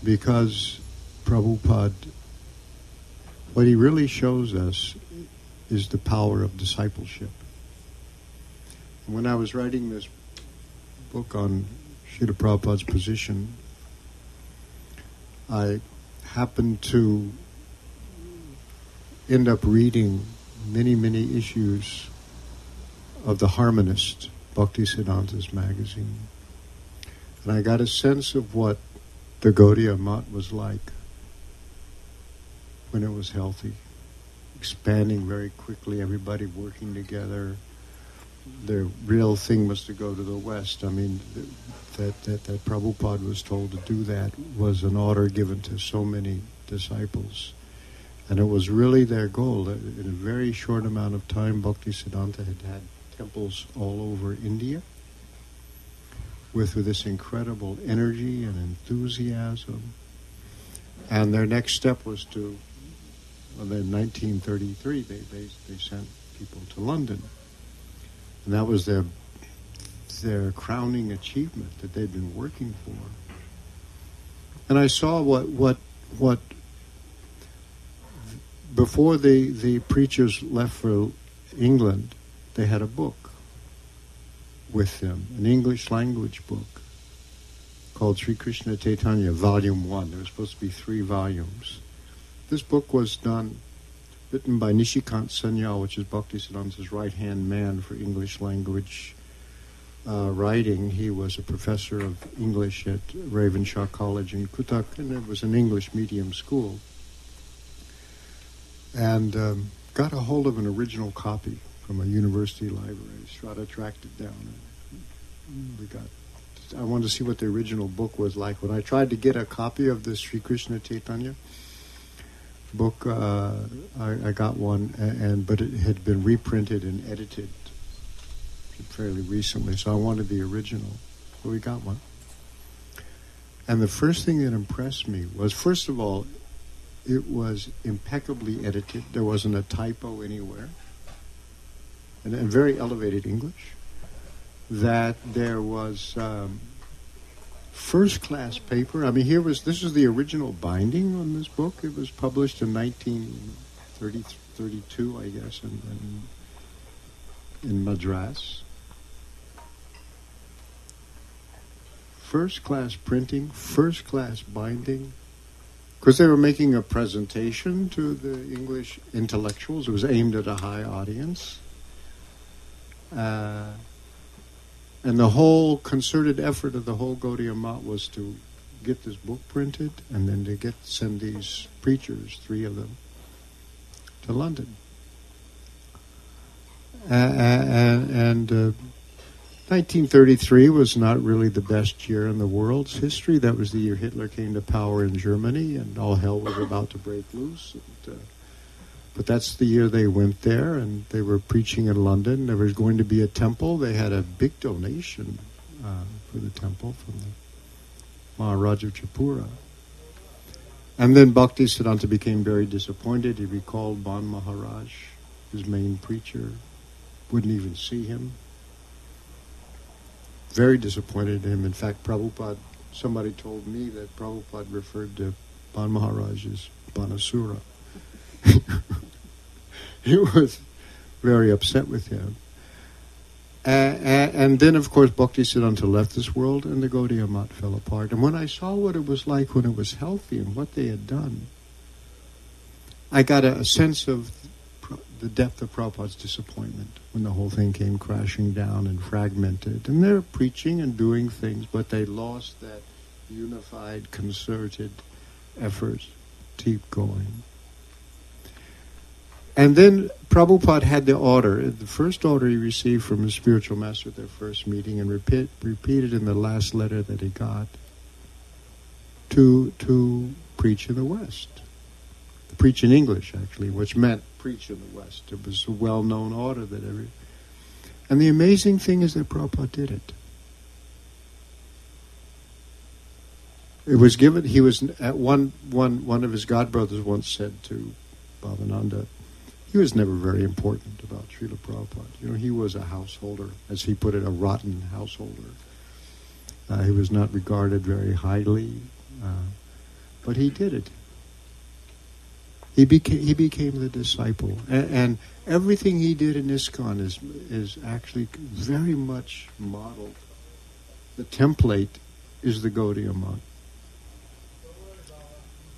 Because Prabhupada, what he really shows us is the power of discipleship. When I was writing this book on Srila Prabhupada's position, I happened to end up reading many, many issues of The Harmonist, Bhakti Siddhanta's magazine. And I got a sense of what the Gaudiya Math was like when it was healthy, expanding very quickly, everybody working together. The real thing was to go to the West. I mean, that, that, that Prabhupada was told to do that was an order given to so many disciples. And it was really their goal. In a very short amount of time, Bhakti Siddhanta had had temples all over India with, with this incredible energy and enthusiasm. And their next step was to Well, in 1933, they, they, they sent people to London. And that was their, their crowning achievement that they'd been working for. And I saw what, what, what before the, the preachers left for England, they had a book with them, an English language book called Sri Krishna Chaitanya, Volume 1. There were supposed to be three volumes. This book was done, written by Nishikant Sanyal, which is Bhaktisiddhanta's right-hand man for English language uh, writing. He was a professor of English at Ravenshaw College in Cuttack, and it was an English medium school. And um, got a hold of an original copy from a university library. Strata tracked it down. And we got. I wanted to see what the original book was like. When I tried to get a copy of the Sri Krishna Chaitanya book, uh, I, I, got one, and, but it had been reprinted and edited fairly recently, so I wanted the original. So we got one. And the first thing that impressed me was, first of all, it was impeccably edited. There wasn't a typo anywhere and, and very elevated English, that there was um, first class paper. I mean, here was this is the original binding on this book. It was published in 1932, I guess, in, in, in Madras. First class printing, first class binding, because they were making a presentation to the English intellectuals. It was aimed at a high audience. Uh, and the whole concerted effort of the whole Gaudiya Math was to get this book printed and then to get send these preachers, three of them, to London. Uh, and, and uh, 1933 was not really the best year in the world's history. That was the year Hitler came to power in Germany, and all hell was about to break loose. And, uh, but that's the year they went there, and they were preaching in London. There was going to be a temple. They had a big donation uh, for the temple from the Maharaj of Tripura. And then Bhakti Siddhanta became very disappointed. He recalled Ban Maharaj, his main preacher, wouldn't even see him. Very disappointed in him. In fact, Prabhupada, somebody told me that Prabhupada referred to Ban Maharaj as Banasura. [laughs] he was very upset with him. Uh, and then, of course, Bhakti Siddhanta left this world and the Gaudiya Math fell apart. And when I saw what it was like when it was healthy and what they had done, I got a, a sense of the depth of Prabhupada's disappointment when the whole thing came crashing down and fragmented. And they're preaching and doing things, but they lost that unified, concerted effort to keep going. And then Prabhupada had the order, the first order he received from his spiritual master at their first meeting, and repeat, repeated in the last letter that he got, to to preach in the West, preach in English actually, which meant preach in the West. It was a well-known order that every. And the amazing thing is that Prabhupada did it. It was given. He was at one one one of his godbrothers once said to Bhavananda, he was never very important about Srila Prabhupada. You know, he was a householder, as he put it, a rotten householder. Uh, he was not regarded very highly, uh, but he did it. He became he became the disciple, and, and, everything he did in ISKCON is is actually very much modeled. The template is the Gaudiya Math.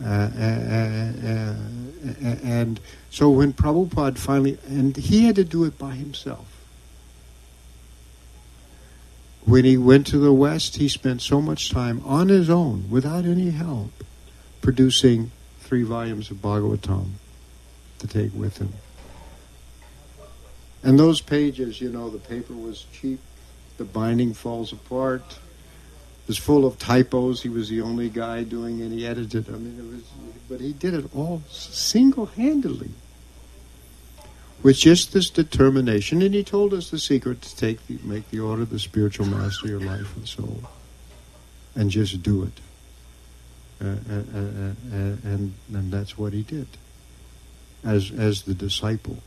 Uh, uh, uh, and so when Prabhupada finally, and he had to do it by himself. When he went to the West, he spent so much time on his own, without any help, producing three volumes of Bhagavatam to take with him. And those pages, you know, the paper was cheap, the binding falls apart, was full of typos. He was the only guy doing any edited. I mean, it was, but he did it all single-handedly with just this determination. And he told us the secret to take the, make the order the spiritual master your life and soul, and just do it. Uh, uh, uh, uh, and and that's what he did. as, as the disciple.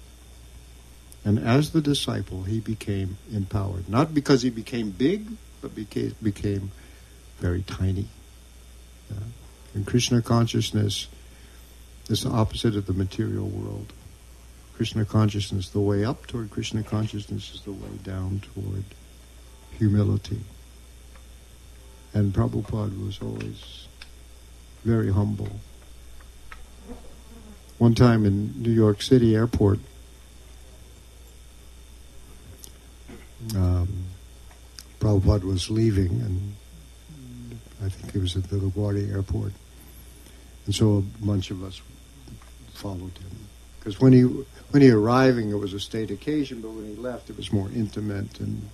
And as the disciple, he became empowered. Not because he became big, but became, became very tiny. Uh, in Krishna consciousness is the opposite of the material world. Krishna consciousness, the way up toward Krishna consciousness is the way down toward humility. And Prabhupada was always very humble. One time in New York City airport, um, Prabhupada was leaving, and I think he was at the LaGuardia airport. And so a bunch of us followed him. Because when he, when he arriving, it was a state occasion, but when he left, it was more intimate, and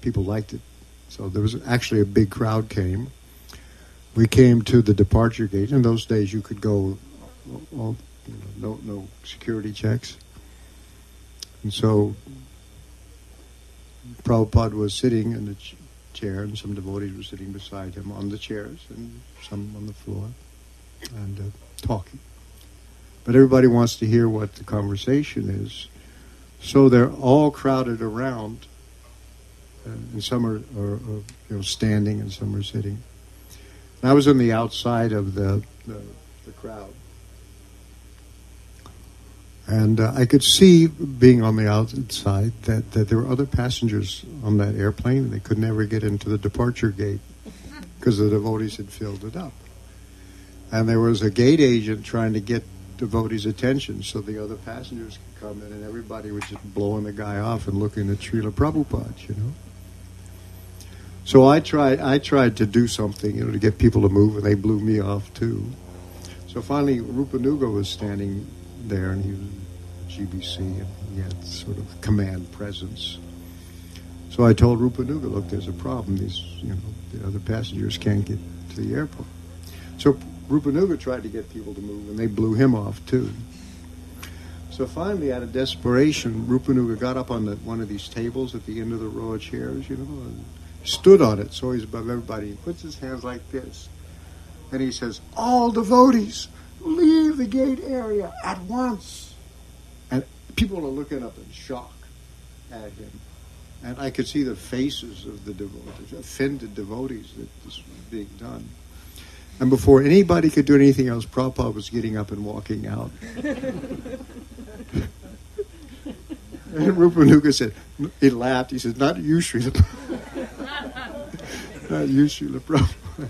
people liked it. So there was actually a big crowd came. We came to the departure gate. In those days, you could go, all, you know, no, no security checks. And so Prabhupada was sitting in the chair, and some devotees were sitting beside him on the chairs, and some on the floor, and uh, talking. But everybody wants to hear what the conversation is, so they're all crowded around, uh, and some are, are, are, you know standing, and some are sitting. And I was on the outside of the the, the crowd, and uh, I could see, being on the outside, that, that there were other passengers on that airplane, they could never get into the departure gate because the devotees had filled it up. And there was a gate agent trying to get devotees' attention so the other passengers could come in, and everybody was just blowing the guy off and looking at Srila Prabhupada, you know. So I tried, I tried to do something, you know, to get people to move, and they blew me off too. So finally, Rupanuga was standing there, and he GBC, and he had sort of command presence. So I told Rupanuga, look, there's a problem. These, you know, the other passengers can't get to the airport. So Rupanuga tried to get people to move, and they blew him off too. So finally, out of desperation, Rupanuga got up on the, one of these tables at the end of the row of chairs, you know, and stood on it so he's above everybody. He puts his hands like this, and he says, "All devotees, leave the gate area at once." People are looking up in shock at him. And I could see the faces of the devotees, offended devotees that this was being done. And before anybody could do anything else, Prabhupada was getting up and walking out. [laughs] and Rupanuga said, he laughed. He said, not you, Srila Prabhupada. not you, Srila Prabhupada.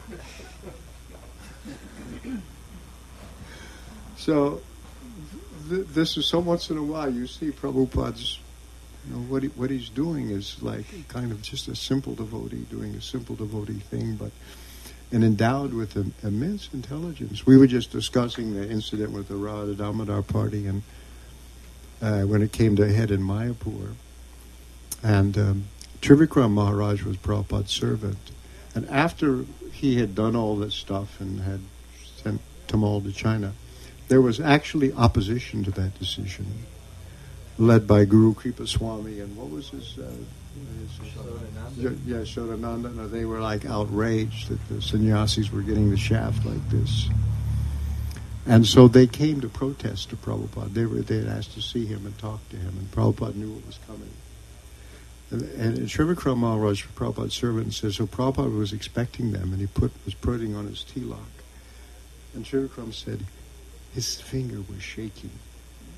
so this is so once in a while you see Prabhupada's, you know, what, he, what he's doing is like kind of just a simple devotee doing a simple devotee thing, but and endowed with an immense intelligence. We were just discussing the incident with the Radha Damodar party, and uh, when it came to a head in Mayapur, and um, Trivikram Maharaj was Prabhupada's servant, and after he had done all this stuff and had sent Tamal to China, there was actually opposition to that decision, led by Guru Kripa Swami and what was his. Uh, his yeah, Shodananda. No, they were like outraged that the sannyasis were getting the shaft like this. And so they came to protest to Prabhupada. They were they had asked to see him and talk to him, and Prabhupada knew what was coming. And, and Trivikram Maharaj, Prabhupada's servant, says so. Prabhupada was expecting them, and he put was putting on his tilak. And Trivikram said, his finger was shaking.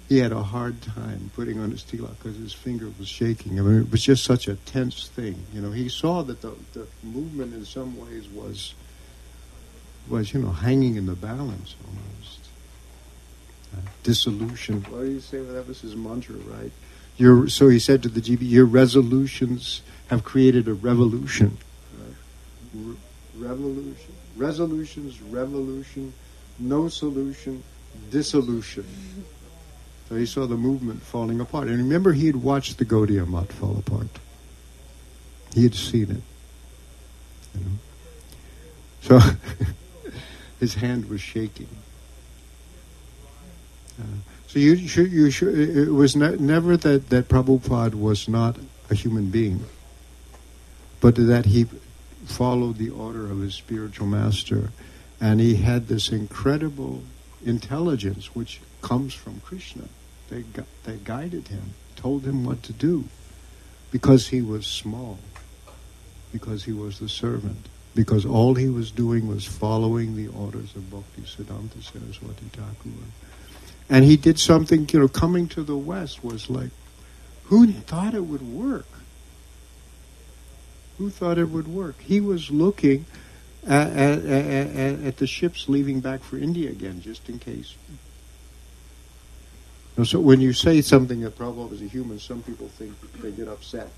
He had a hard time putting on his tilak because his finger was shaking. I mean, it was just such a tense thing. You know, he saw that the, the movement in some ways was was you know hanging in the balance almost. Uh, dissolution. What do you say? Well, that was his mantra, right? Your so he said to the GB, your resolutions have created a revolution. Right? Re- revolution, resolutions, revolution, no solution, dissolution. So he saw the movement falling apart. And remember, he had watched the Gaudiya Math fall apart. He had seen it. You know? So [laughs] his hand was shaking. Uh, so you, should, you, should, it was ne- never that, that Prabhupada was not a human being, but that he followed the order of his spiritual master. And he had this incredible intelligence which comes from Krishna. They, gu- they guided him, told him what to do, because he was small, because he was the servant, because all he was doing was following the orders of Bhakti Siddhanta Saraswati Thakur. And he did something, you know, coming to the West was like, who thought it would work? Who thought it would work? He was looking at, at, at the ships leaving back for India again, just in case. So when you say something that Prabhupada is a human, some people think they get upset.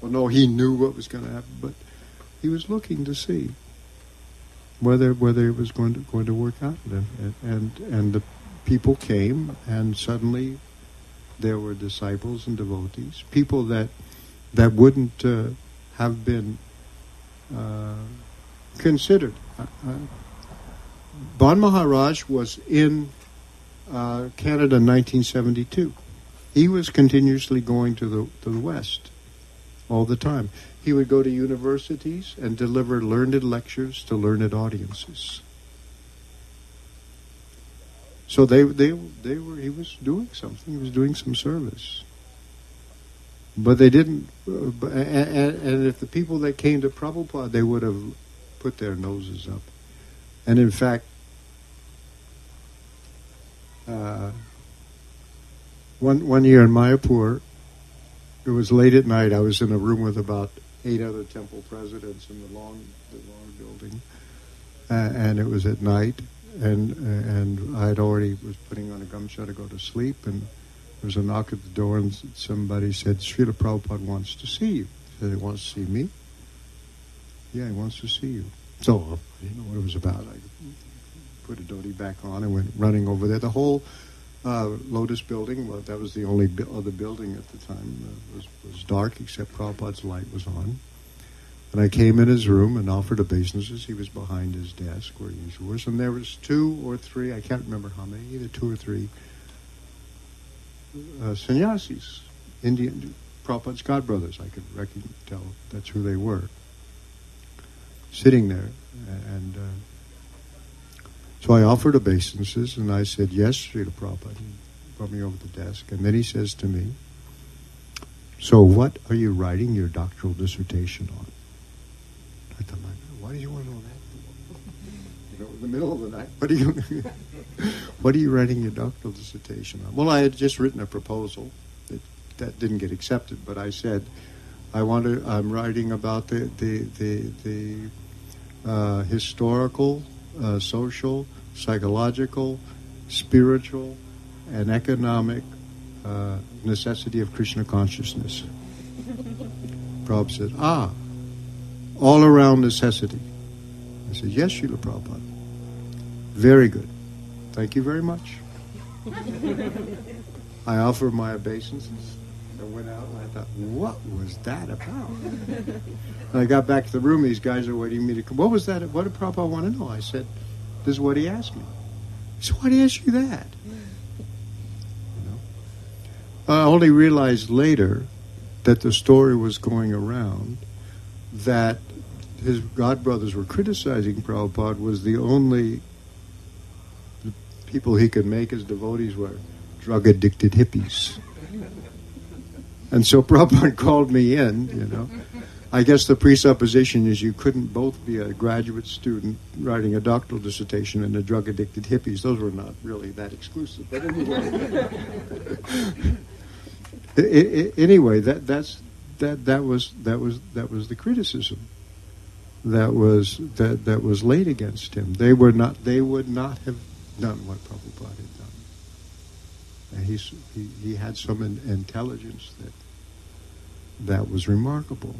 Well, no, he knew what was going to happen, but he was looking to see whether whether it was going to going to work out, and and and the people came, and suddenly there were disciples and devotees, people that that wouldn't uh, have been uh, considered. Uh, uh, Bon Maharaj was in uh, Canada in 1972. He was continuously going to the to the West all the time. He would go to universities and deliver learned lectures to learned audiences. So they they they were he was doing something. He was doing some service. But they didn't. Uh, and, and if the people that came to Prabhupada, they would have put their noses up. And in fact, uh, one one year in Mayapur, it was late at night. I was in a room with about eight other temple presidents in the long the long building, uh, and it was at night and and I had already was putting on a gumsha to go to sleep, and there was a knock at the door, and somebody said, Srila Prabhupada wants to see you. He said, he wants to see me? Yeah, he wants to see you. So I didn't know what it was about. I put a dhoti back on and went running over there. The whole uh, Lotus building, well, that was the only bu- other building at the time, uh, was, was dark except Prabhupada's light was on. And I came in his room and offered obeisances. He was behind his desk where he usually was. And there was two or three, I can't remember how many, either two or three uh, sannyasis, Indian, Prabhupada's godbrothers. I could reckon, tell that's who they were. Sitting there. And uh, so I offered obeisances and I said, yes, Srila Prabhupada. He brought me over the desk. And then he says to me, so what are you writing your doctoral dissertation on? I thought, why do you want to know that? [laughs] You know, in the middle of the night, what are you, [laughs] what are you writing your doctoral dissertation on? Well, I had just written a proposal that that didn't get accepted, but I said, I want to. I'm writing about the the the, the uh, historical, uh, social, psychological, spiritual, and economic uh, necessity of Krishna consciousness. [laughs] Prabhupada said, ah, all around necessity. I said, yes, Srila Prabhupada. Very good. Thank you very much. [laughs] I offer my obeisances. I went out and I thought, what was that about? [laughs] and I got back to the room. These guys are waiting me to come. What was that? What did Prabhupada want to know? I said, this is what he asked me. So why did he ask you that? You know? I only realized later that the story was going around that his godbrothers were criticizing Prabhupada was the only people he could make as devotees were drug addicted hippies. And so Prabhupada [laughs] called me in, you know. I guess the presupposition is you couldn't both be a graduate student writing a doctoral dissertation and a drug addicted hippies. Those were not really that exclusive. But anyway, [laughs] I- I- anyway that, that's, that, that, was, that, was, that was the criticism that was, that, that was laid against him. They, were not, they would not have done what Prabhupada had done. He, he had some in, intelligence that that was remarkable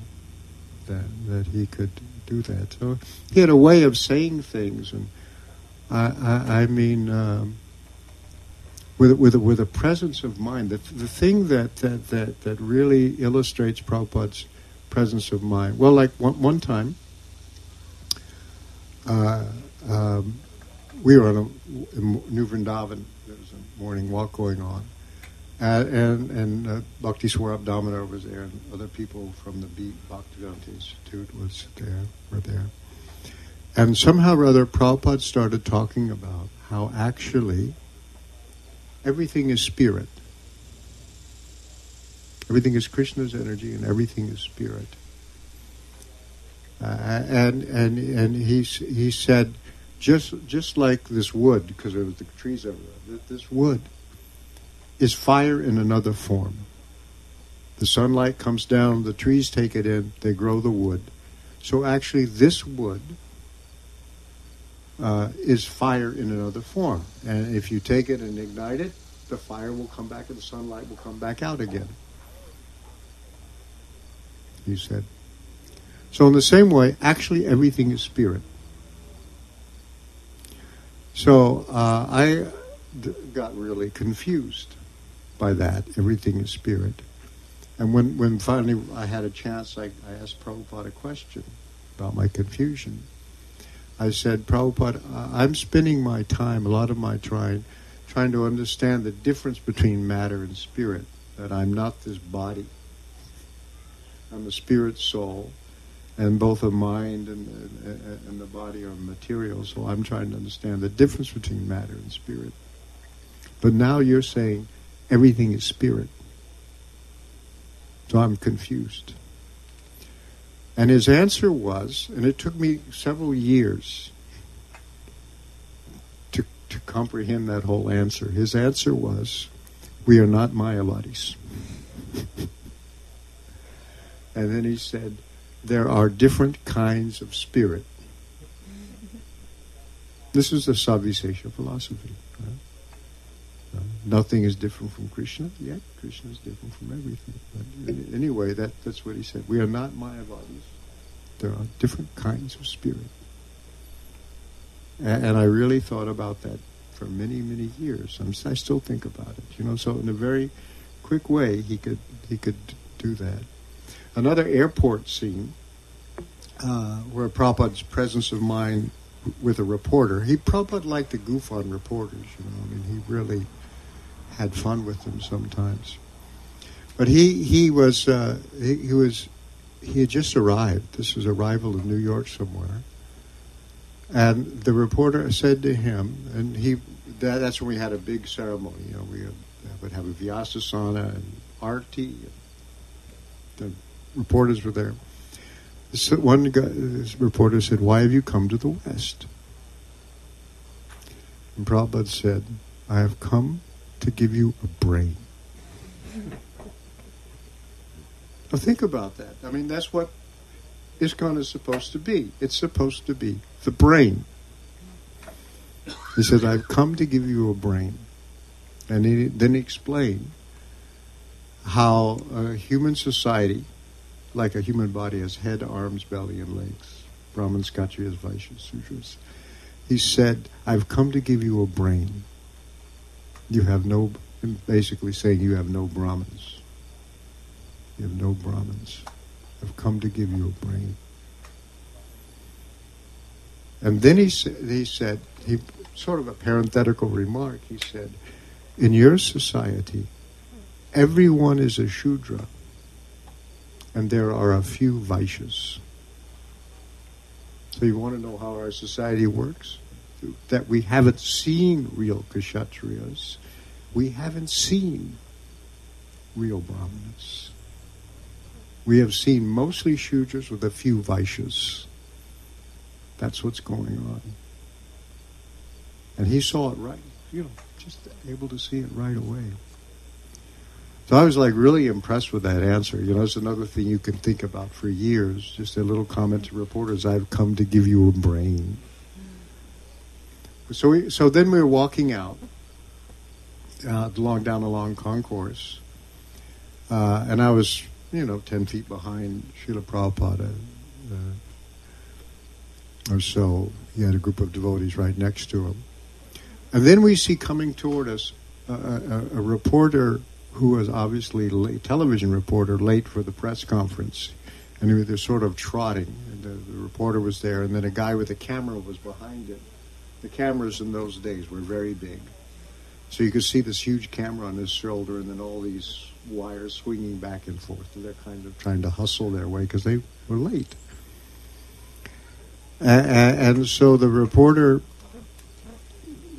that that he could do that. So he had a way of saying things, and I, I, I mean, um, with with with a presence of mind. The, the thing that, that that that really illustrates Prabhupada's presence of mind. Well, like one, one time, uh, um, we were on a in New Vrindavan. Morning walk going on. Uh, and and uh, Bhakti was there, and other people from the Beat Bhaktivedanta Institute was there, were there. and somehow or other, Prabhupada started talking about how actually everything is spirit. Everything is Krishna's energy, and everything is spirit. Uh, and and and he he said, just just like this wood, because there was the trees everywhere. This wood is fire in another form. The sunlight comes down, the trees take it in, they grow the wood. So actually, this wood uh, is fire in another form. And if you take it and ignite it, the fire will come back and the sunlight will come back out again. He said. So, in the same way, actually, everything is spirit. So, uh, I d- got really confused by that. Everything is spirit. And when, when finally I had a chance, I, I asked Prabhupada a question about my confusion. I said, Prabhupada, I'm spending my time, a lot of my time, trying to understand the difference between matter and spirit, that I'm not this body. I'm a spirit soul, and both the mind and, and, and the body are material, so I'm trying to understand the difference between matter and spirit. But now you're saying everything is spirit. So I'm confused. And his answer was, and it took me several years to, to comprehend that whole answer. His answer was, We are not Mayavadis. [laughs] and then he said, There are different kinds of spirit. This is the Savyasesha philosophy. Uh, nothing is different from Krishna, yet Krishna is different from everything. But anyway, that, that's what he said. We are not Mayavadis. There are different kinds of spirit. And, and I really thought about that for many, many years. I'm, I still think about it. You know, so in a very quick way, he could he could do that. Another airport scene uh, where Prabhupada's presence of mind with a reporter. He Prabhupada liked to goof on reporters. You know, I mean, he really had fun with them sometimes. But he he was uh, he, he, was he had just arrived. This was arrival in New York somewhere, and the reporter said to him, and he that, that's when we had a big ceremony. You know, we would have a Vyasasana and arti. The reporters were there. So one guy, reporter said, "Why have you come to the West?" And Prabhupada said, "I have come to give you a brain. now think about that. I mean, that's what ISKCON is supposed to be. It's supposed to be the brain. He said, I've come to give you a brain. And he, then he explained how human society, like a human body, has head, arms, belly, and legs. Brahmins, Kshatriyas, Vaishyas, Sudras. He said, I've come to give you a brain you have no, basically saying you have no Brahmins. You have no Brahmins. I've come to give you a brain. And then he, he said, he sort of a parenthetical remark, he said, in your society, everyone is a Shudra, and there are a few Vaishyas. So you want to know how our society works? that we haven't seen real Kshatriyas. We haven't seen real Brahmanas. We have seen mostly Shudras with a few Vaishyas. That's what's going on. And he saw it right, you know, just able to see it right away. So I was like really impressed with that answer. You know, it's another thing you can think about for years. Just a little comment to reporters I've come to give you a brain. So we, so then we were walking out uh, along down a long concourse, uh, and I was you know ten feet behind Srila Prabhupada uh, or so. He had a group of devotees right next to him, and then we see coming toward us a, a, a reporter who was obviously a television reporter late for the press conference, and he was sort of trotting. And the, the reporter was there, and then a guy with a camera was behind him the cameras in those days were very big. So you could see this huge camera on his shoulder and then all these wires swinging back and forth. And they're kind of trying to hustle their way because they were late. and, and so the reporter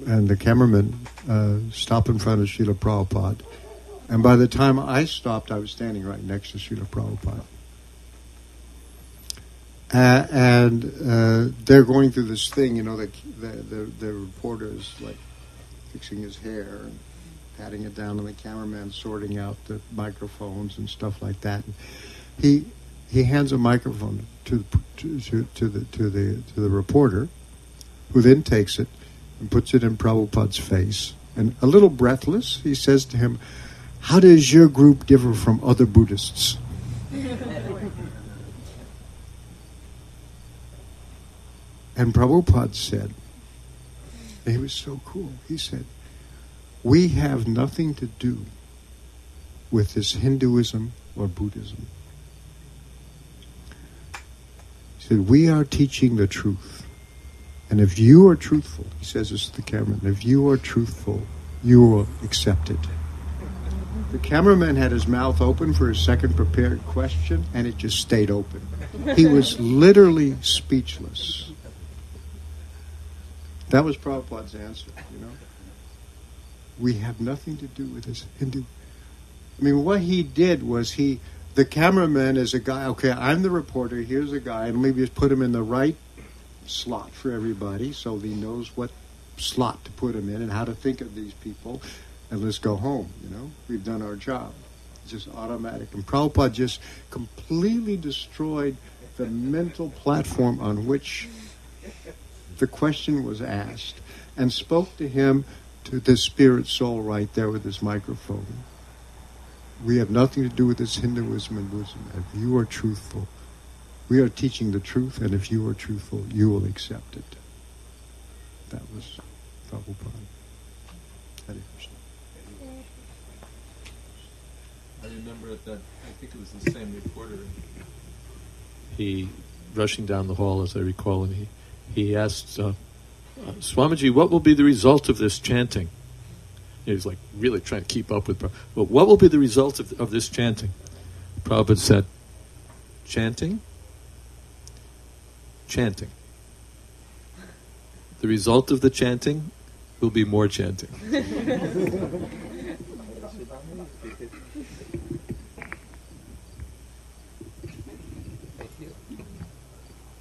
and the cameraman uh, stop in front of Srila Prabhupada. And by the time I stopped, I was standing right next to Srila Prabhupada. Uh, and uh, they're going through this thing, you know, the, the, the, the reporter is like fixing his hair and patting it down, and the cameraman sorting out the microphones and stuff like that. And he he hands a microphone to, to, to, to the to the to the reporter, who then takes it and puts it in Prabhupada's face. And a little breathless, he says to him, "How does your group differ from other Buddhists?" and Prabhupada said, he was so cool. He said, "We have nothing to do with this Hinduism or Buddhism." He said, We are teaching the truth. And if you are truthful, he says this to the cameraman, if you are truthful, you will accept it. The cameraman had his mouth open for his second prepared question, and it just stayed open. He was literally speechless. That was Prabhupada's answer, you know. We have nothing to do with this Hindu. I mean, what he did was he, the cameraman is a guy, okay, I'm the reporter, here's a guy, and maybe just put him in the right slot for everybody so he knows what slot to put him in and how to think of these people, and let's go home, you know. We've done our job. It's just automatic. And Prabhupada just completely destroyed the mental platform on which the question was asked and spoke to him to the spirit soul right there with his microphone. We have nothing to do with this Hinduism and Buddhism. If you are truthful, we are teaching the truth, and if you are truthful, you will accept it. That was Prabhupada. Hare Krishna. I remember that, I think it was the same reporter. He, rushing down the hall, as I recall, and he, he asked uh, uh, Swamiji, what will be the result of this chanting? He was like really trying to keep up with Prabhupada. Well, what will be the result of, of this chanting? Prabhupada said, chanting? Chanting. The result of the chanting will be more chanting. [laughs]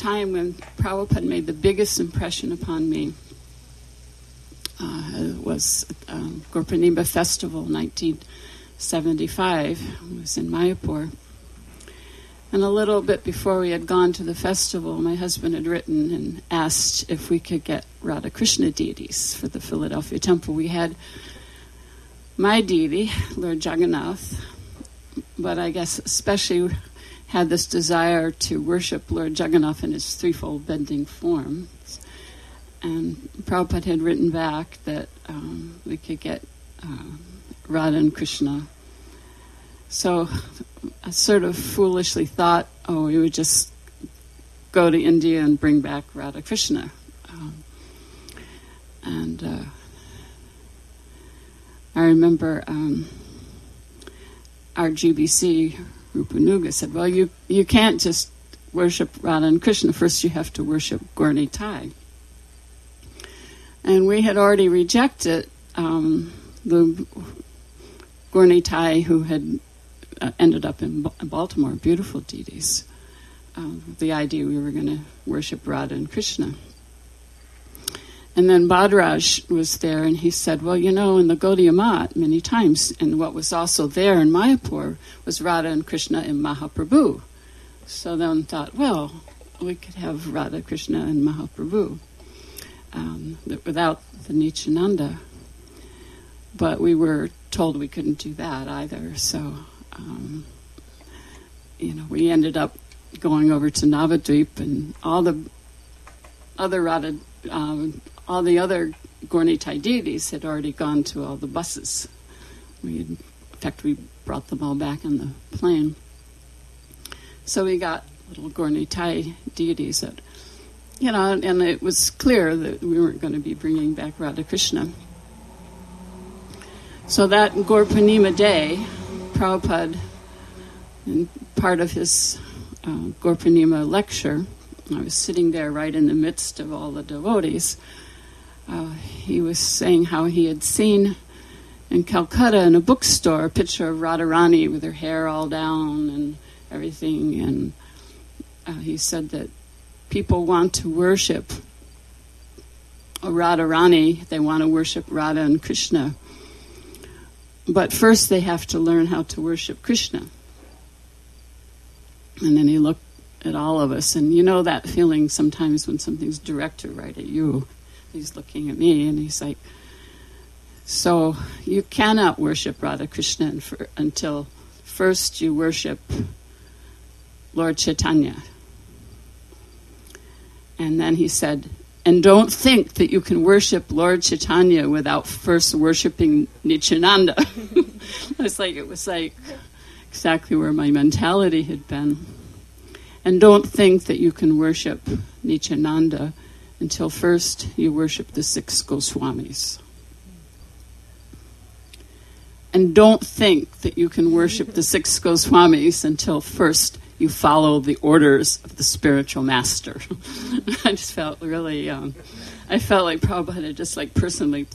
time when Prabhupada made the biggest impression upon me uh, was um, Gaura Purnima Festival, 1975. It was in Mayapur. And a little bit before we had gone to the festival, my husband had written and asked if we could get Radha Krishna deities for the Philadelphia temple. We had my deity, Lord Jagannath, but I guess especially had this desire to worship Lord Jagannath in his threefold bending form. And Prabhupada had written back that um, we could get uh, Radha and Krishna. So I sort of foolishly thought, oh, we would just go to India and bring back Radha Krishna. Um, and uh, I remember um, our GBC Rupanuga said, "Well, you you can't just worship Radha and Krishna. First, you have to worship Gaura Nitai." And we had already rejected um, the Nitai who had uh, ended up in ba- Baltimore, beautiful deities. Um, the idea we were going to worship Radha and Krishna. And then Badraj was there, and he said, "Well, you know, in the Gaudiya Math many times, and what was also there in Mayapur was Radha and Krishna and Mahaprabhu." So then thought, well, we could have Radha Krishna and Mahaprabhu um, without the Nityananda. But we were told we couldn't do that either. So, um, you know, we ended up going over to Navadvip, and all the other Radha, um, all the other Gaura Nitai deities had already gone to all the buses. We, had, in fact, we brought them all back on the plane. So we got little Gorni Gaura Nitai deities that, you know, and it was clear that we weren't going to be bringing back Radha Krishna. So that Gaur Purnima day, Prabhupada, in part of his uh, lecture, I was sitting there right in the midst of all the devotees. Uh, he was saying how he had seen in Calcutta in a bookstore a picture of Radharani with her hair all down and everything, and uh, he said that people want to worship Radharani, they want to worship Radha and Krishna. But first, they have to learn how to worship Krishna. And then he looked at all of us, and you know that feeling sometimes when something's directed right at you. He's looking at me, and he's like, "So you cannot worship Radha Krishna for, until first you worship Lord Chaitanya." And then he said, and don't think that you can worship Lord Chaitanya without first worshiping Nityananda. [laughs] it's like it was like exactly where my mentality had been. And don't think that you can worship Nityananda until first you worship the six Goswamis. And don't think that you can worship the six Goswamis until first you follow the orders of the spiritual master. [laughs] I just felt really, um, I felt like Prabhupada just like personally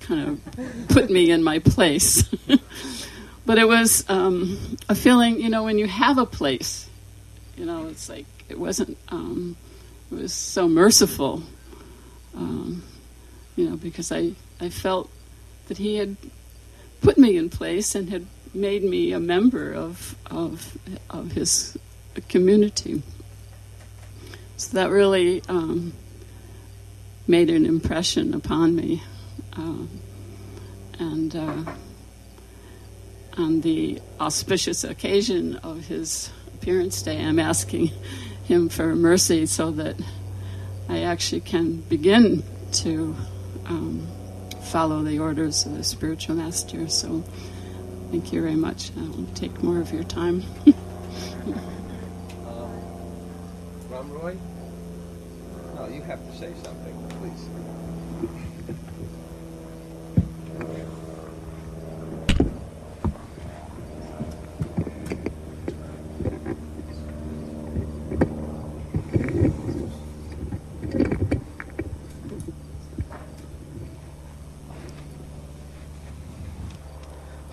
kind of put me in my place. [laughs] but it was um, a feeling, you know, when you have a place, you know, it's like it wasn't, um, was so merciful, um, you know, because I, I felt that he had put me in place and had made me a member of of of his community. So that really um, made an impression upon me, uh, and uh, on the auspicious occasion of his appearance day, I'm asking him for mercy so that I actually can begin to um, follow the orders of the spiritual master. So. Thank you very much. I won't take more of your time. [laughs] um? No, you have to say something, please.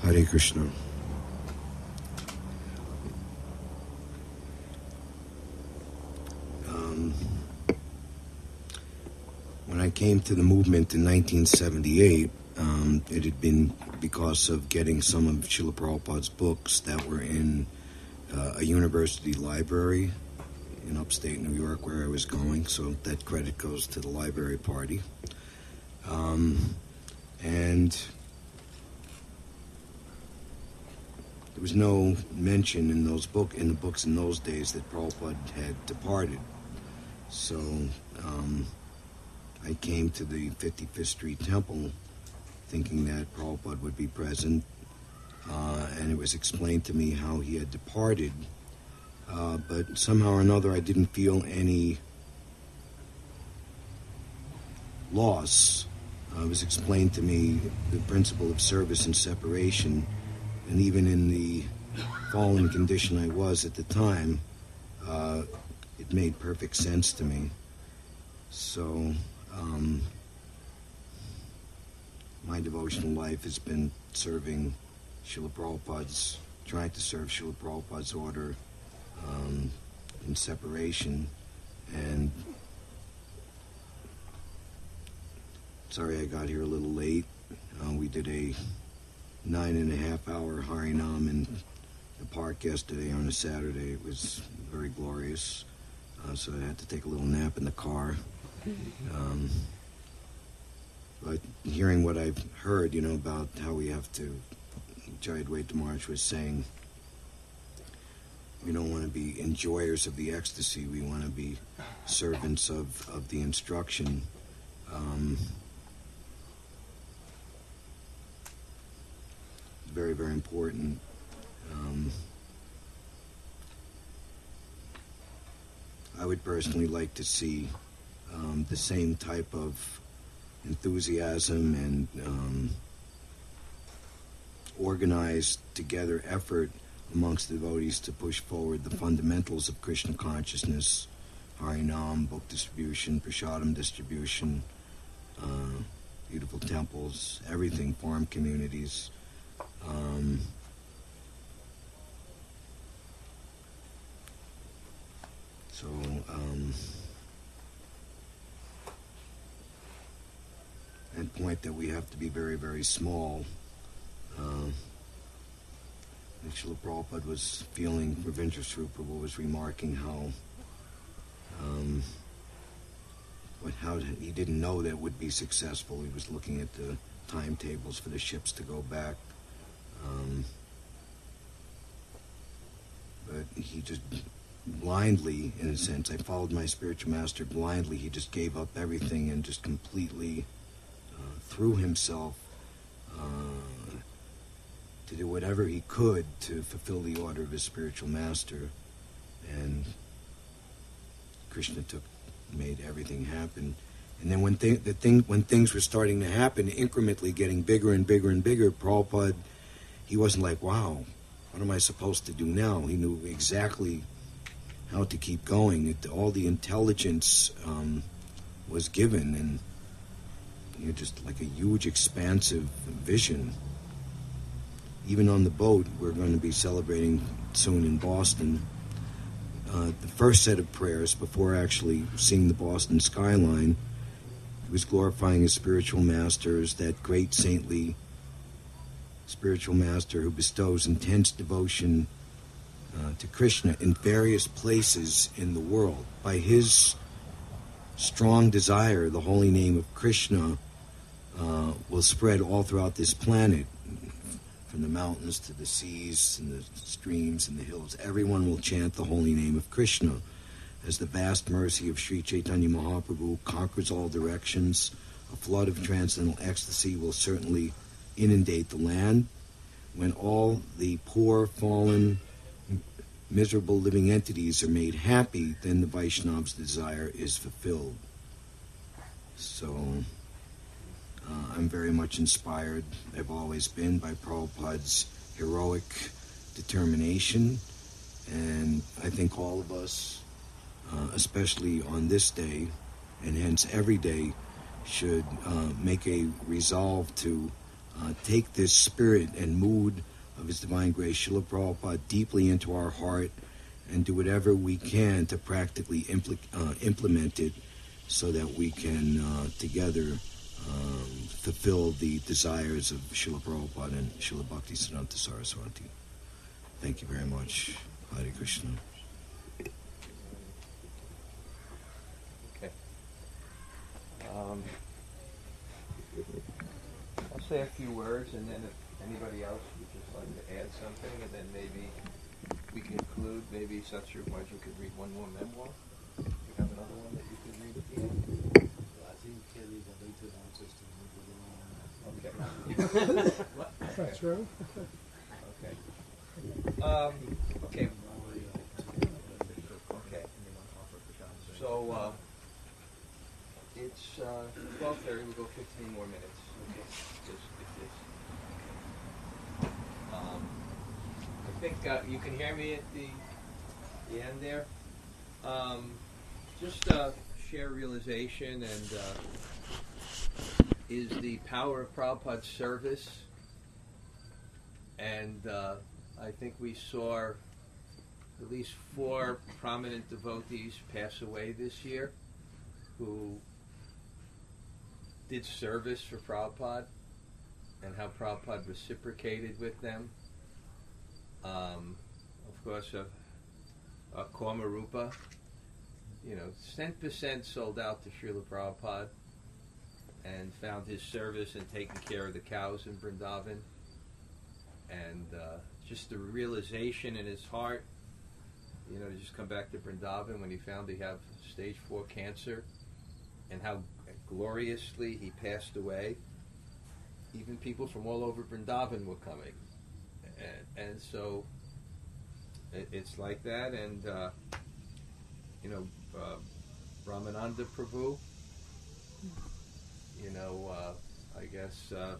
Hare Krishna. Um, when I came to the movement in 1978, um, it had been because of getting some of Srila Prabhupada's books that were in uh, a university library in upstate New York where I was going, so that credit goes to the library party. Um, and there was no mention in those book in the books in those days that Prabhupada had departed. So um, I came to the 55th Street Temple thinking that Prabhupada would be present, uh, and it was explained to me how he had departed. Uh, but somehow or another, I didn't feel any loss. Uh, it was explained to me the principle of service and separation and even in the fallen condition I was at the time, uh, it made perfect sense to me. So, um, my devotional life has been serving Srila Prabhupada's, trying to serve Srila Prabhupada's order um, in separation. And sorry I got here a little late. Uh, we did a nine and a half hour Harinam in the park yesterday on a Saturday. It was very glorious. Uh, so I had to take a little nap in the car. Um, but hearing what I've heard, you know, about how we have to, Jayadvaita Maharaj was saying, we don't want to be enjoyers of the ecstasy. We want to be servants of, of the instruction. Um, very, very important. Um, I would personally like to see um, the same type of enthusiasm and um, organized together effort amongst devotees to push forward the fundamentals of Krishna consciousness, Harinam, book distribution, Prashadam distribution, uh, beautiful temples, everything, farm communities. Um, so, um, and point that we have to be very, very small. Uh, Srila Prabhupada was feeling, Ravindra Prabhu was remarking how, um, what, how he didn't know that would be successful. He was looking at the timetables for the ships to go back. Um, but he just blindly, in a sense, I followed my spiritual master blindly. He just gave up everything and just completely uh, threw himself uh, to do whatever he could to fulfill the order of his spiritual master. And Krishna took, made everything happen. And then when th- the thing, when things were starting to happen, incrementally getting bigger and bigger and bigger, Prabhupada, he wasn't like, wow, what am I supposed to do now? He knew exactly how to keep going. It, all the intelligence um, was given, and you know, just like a huge, expansive vision. Even on the boat, we're going to be celebrating soon in Boston. Uh, the first set of prayers before actually seeing the Boston skyline he was glorifying his spiritual masters, that great saintly spiritual master who bestows intense devotion uh, to Krishna in various places in the world. By his strong desire, the holy name of Krishna uh, will spread all throughout this planet, from the mountains to the seas and the streams and the hills. Everyone will chant the holy name of Krishna. As the vast mercy of Sri Chaitanya Mahaprabhu conquers all directions, a flood of transcendental ecstasy will certainly inundate the land. When all the poor, fallen, miserable living entities are made happy, then the Vaishnav's desire is fulfilled. So uh, I'm very much inspired, I've always been, by Prabhupada's heroic determination. And I think all of us, uh, especially on this day, and hence every day, should uh, make a resolve to uh, take this spirit and mood of His Divine Grace, Srila Prabhupada, deeply into our heart and do whatever we can to practically impl- uh, implement it so that we can uh, together um, fulfill the desires of Srila Prabhupada and Srila Bhakti Siddhanta Saraswati. Thank you very much. Hare Krishna. Okay. Um, say a few words, and then if anybody else would just like to add something, and then maybe we conclude. Maybe Satyaraj, you could read one more memoir. You have another one that you could read at the end. I think Kelly's a little ancestor. Okay. [laughs] That's true. Okay. Um, okay. Okay. So uh, it's uh, twelve thirty. We'll go fifteen more minutes. Okay. Just, if this. Um, I think uh, you can hear me at the the end there. Um, just uh, share realization and uh, is the power of Prabhupada's service and uh, I think we saw at least four prominent devotees pass away this year who did service for Prabhupada and how Prabhupada reciprocated with them. Um, of course, uh, uh, you know, 10% sold out to Srila Prabhupada and found his service in taking care of the cows in Vrindavan and uh, just the realization in his heart you know, to just come back to Vrindavan when he found he had stage four cancer, and how gloriously he passed away. Even people from all over Vrindavan were coming, and, so it, it's like that. And uh, you know, uh, Ramananda Prabhu, you know, uh, I guess. Uh,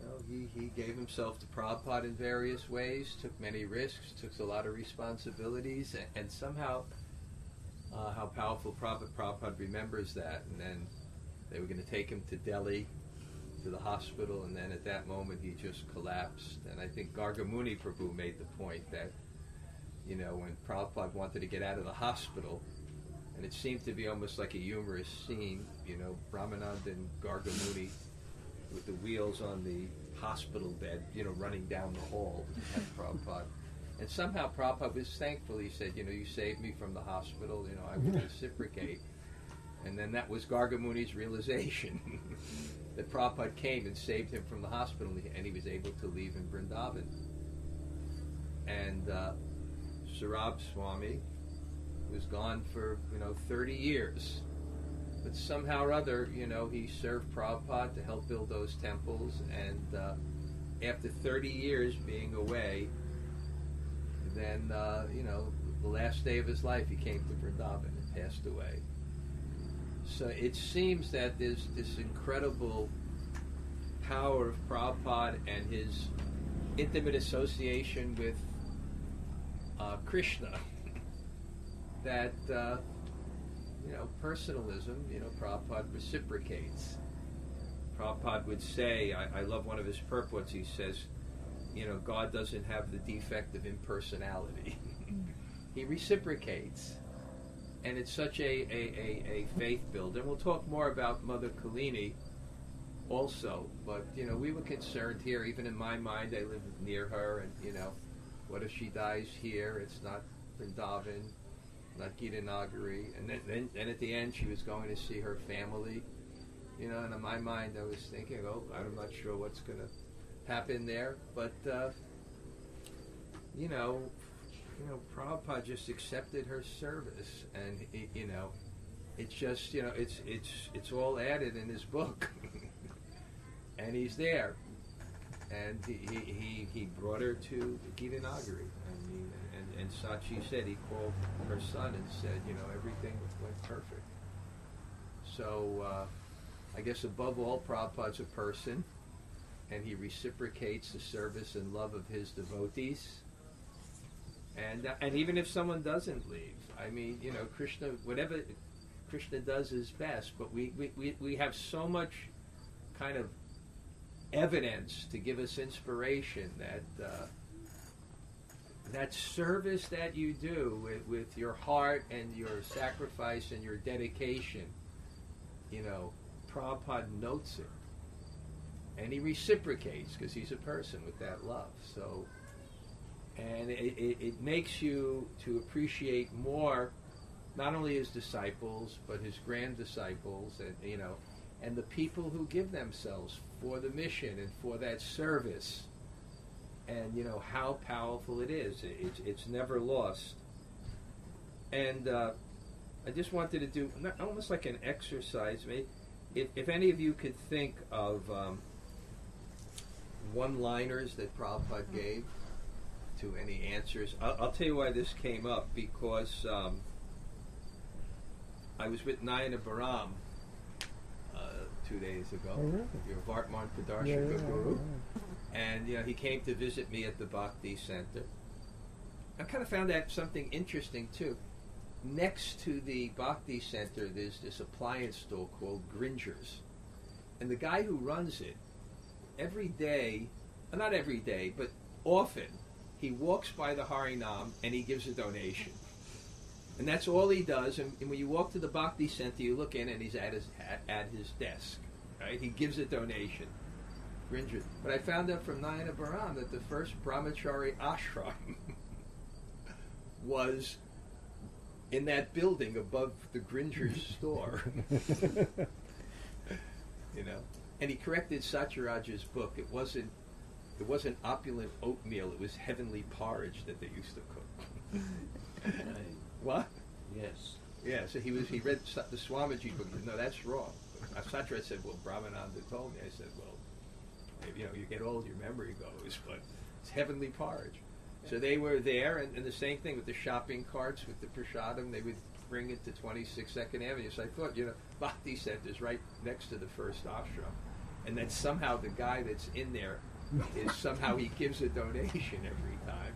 you know, he, he gave himself to Prabhupada in various ways, took many risks, took a lot of responsibilities, and, and somehow, uh, how powerful Prabhupada, Prabhupada remembers that. And then they were going to take him to Delhi, to the hospital, and then at that moment he just collapsed. And I think Gargamuni Prabhu made the point that, you know, when Prabhupada wanted to get out of the hospital, and it seemed to be almost like a humorous scene, you know, Ramananda and Gargamuni with the wheels on the hospital bed, you know, running down the hall at [laughs] Prabhupada. And somehow Prabhupada was thankful. He said, you know, you saved me from the hospital, you know, I will reciprocate. And then that was Gargamuni's realization [laughs] that Prabhupada came and saved him from the hospital and he was able to leave in Vrindavan. And uh, Surabhi Swami was gone for, you know, 30 years but somehow or other, you know, he served Prabhupada to help build those temples, and uh, after 30 years being away, then, uh, you know, the last day of his life, he came to Vrindavan and passed away. So it seems that there's this incredible power of Prabhupada and his intimate association with uh, Krishna [laughs] that uh, you know, personalism, you know, Prabhupada reciprocates. Prabhupada would say, I, I love one of his purports, he says, you know, God doesn't have the defect of impersonality. [laughs] he reciprocates. And it's such a, a, a, a faith builder. And we'll talk more about Mother Kalini also. But, you know, we were concerned here, even in my mind, I live near her, and, you know, what if she dies here? It's not Vrindavan not Gitanagari. And then, then, then at the end, she was going to see her family. You know, and in my mind, I was thinking, oh, I'm not sure what's going to happen there. But, uh, you know, you know, Prabhupada just accepted her service, and you know, it's just you know, it's it's it's all added in his book, [laughs] and he's there, and he he, he brought her to Gitanagari. I mean, and, and Sachi said he called her son and said, you know, everything went perfect. So uh, I guess above all, Prabhupada's a person, and he reciprocates the service and love of his devotees. And uh, and even if someone doesn't leave, I mean, you know, Krishna, whatever Krishna does is best. But we we, we, we have so much kind of evidence to give us inspiration that. Uh, that service that you do with, with your heart and your sacrifice and your dedication, you know, Prabhupada notes it. And he reciprocates because he's a person with that love. So, and it, it, it makes you to appreciate more not only his disciples, but his grand disciples, and, you know, and the people who give themselves for the mission and for that service and you know how powerful it is. It's it's never lost. And uh, I just wanted to do almost like an exercise. Maybe if, if any of you could think of um, one-liners that Prabhupada gave to any answers, I'll, I'll, tell you why this came up because um, I was with Nayanabhiram uh, two days ago. Oh, really? Your Vartma Pradarshaka Yeah, yeah, Guru. yeah. And you know, he came to visit me at the Bhakti Center. I kind of found that something interesting too. Next to the Bhakti Center, there's this appliance store called Gringer's, and the guy who runs it, every day, not every day, but often, he walks by the Harinam and he gives a donation. And that's all he does. And, and when you walk to the Bhakti Center, you look in and he's at his at, at his desk. Right? He gives a donation. Gringer. But I found out from Nayanabhiram that the first brahmachari ashram [laughs] was in that building above the Gringer's [laughs] store. [laughs] you know, and he corrected Satyaraj's book. It wasn't it wasn't opulent oatmeal; it was heavenly porridge that they used to cook. Right. What? Yes. Yeah, so he was he read the Swamiji book. Said, No, that's wrong. Satra said, Well, Brahmananda told me. I said, Well, you know, you get old, your memory goes, but it's heavenly porridge. So they were there, and, and the same thing with the shopping carts with the prashadam. They would bring it to 26nd Avenue. So I thought, you know, Bhakti Center's right next to the first ashram, and then somehow the guy that's in there is somehow he gives a donation every time.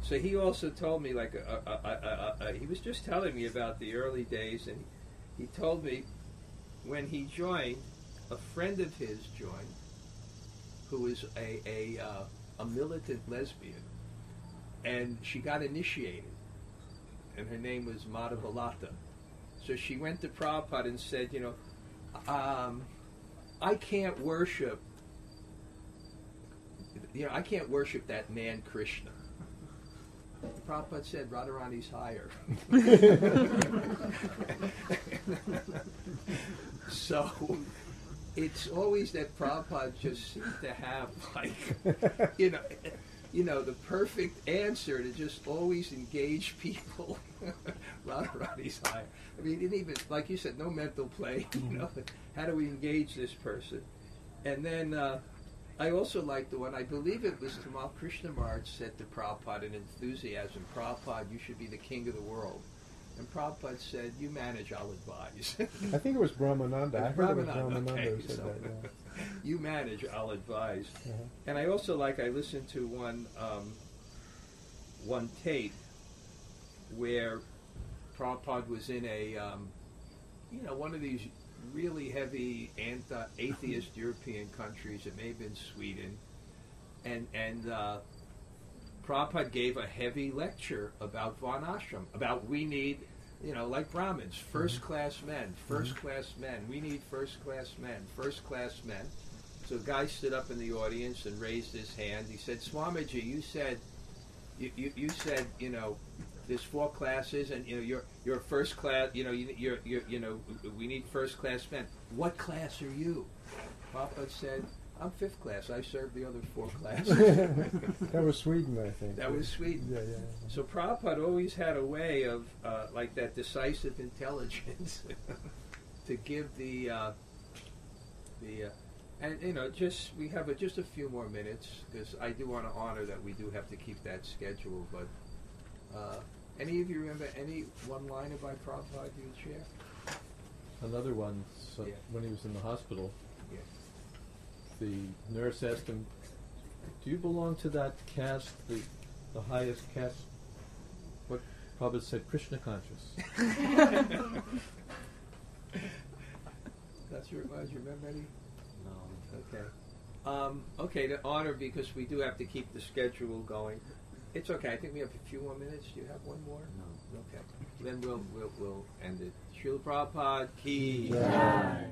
So he also told me, like, uh, uh, uh, he was just telling me about the early days, and he told me when he joined, a friend of his joined, who was a a, uh, a militant lesbian, and she got initiated, and her name was Madhavalata. So she went to Prabhupada and said, you know, um, I can't worship, you know, I can't worship that man Krishna. Prabhupada said Radharani's higher. [laughs] so it's always that Prabhupada just seemed to have like you know you know the perfect answer to just always engage people. [laughs] Radharani's higher. I mean, he didn't even like you said, no mental play. You know, how do we engage this person? And then uh, I also like the one, I believe it was Tamal Krishna Maharaj said to Prabhupada in enthusiasm, Prabhupada, you should be the king of the world. And Prabhupada said, you manage, I'll advise. [laughs] I think it was Brahmananda. I heard it was Brahmananda, Brahmananda okay, who said so- that. Yeah. [laughs] you manage, I'll advise. Uh-huh. And I also like, I listened to one, um, one tape where Prabhupada was in a, um, you know, one of these really heavy anti-atheist European countries. It may have been Sweden, and and uh, Prabhupada gave a heavy lecture about Varnashram, about we need, you know, like Brahmins, first class men, first class men. We need first class men, first class men. So a guy stood up in the audience and raised his hand. He said, Swamiji, you said, you, you, you said, you know, there's four classes, and you know you're you're first class. You know you, you're you're you know we need first class men. What class are you? Prabhupada said, I'm fifth class. I serve the other four classes. [laughs] that was Sweden, I think. that was Sweden. Yeah, yeah. So Prabhupada always had a way of uh, like that decisive intelligence [laughs] to give the uh, the uh, and you know just we have a, just a few more minutes because I do want to honor that we do have to keep that schedule. But uh, any of you remember any one liner by Prabhupada you would share? Another one, so Yeah. when he was in the hospital, Yeah. the nurse asked him, "Do you belong to that caste, the the highest caste?" What Prabhupada said, Krishna conscious. That's your was. You remember any? No. Okay. Um, okay, to honor because we do have to keep the schedule going. It's okay. I think we have a few more minutes. Do you have one more? No. Okay. Then we'll we'll we'll end it. Srila Prabhupada ki. Jai.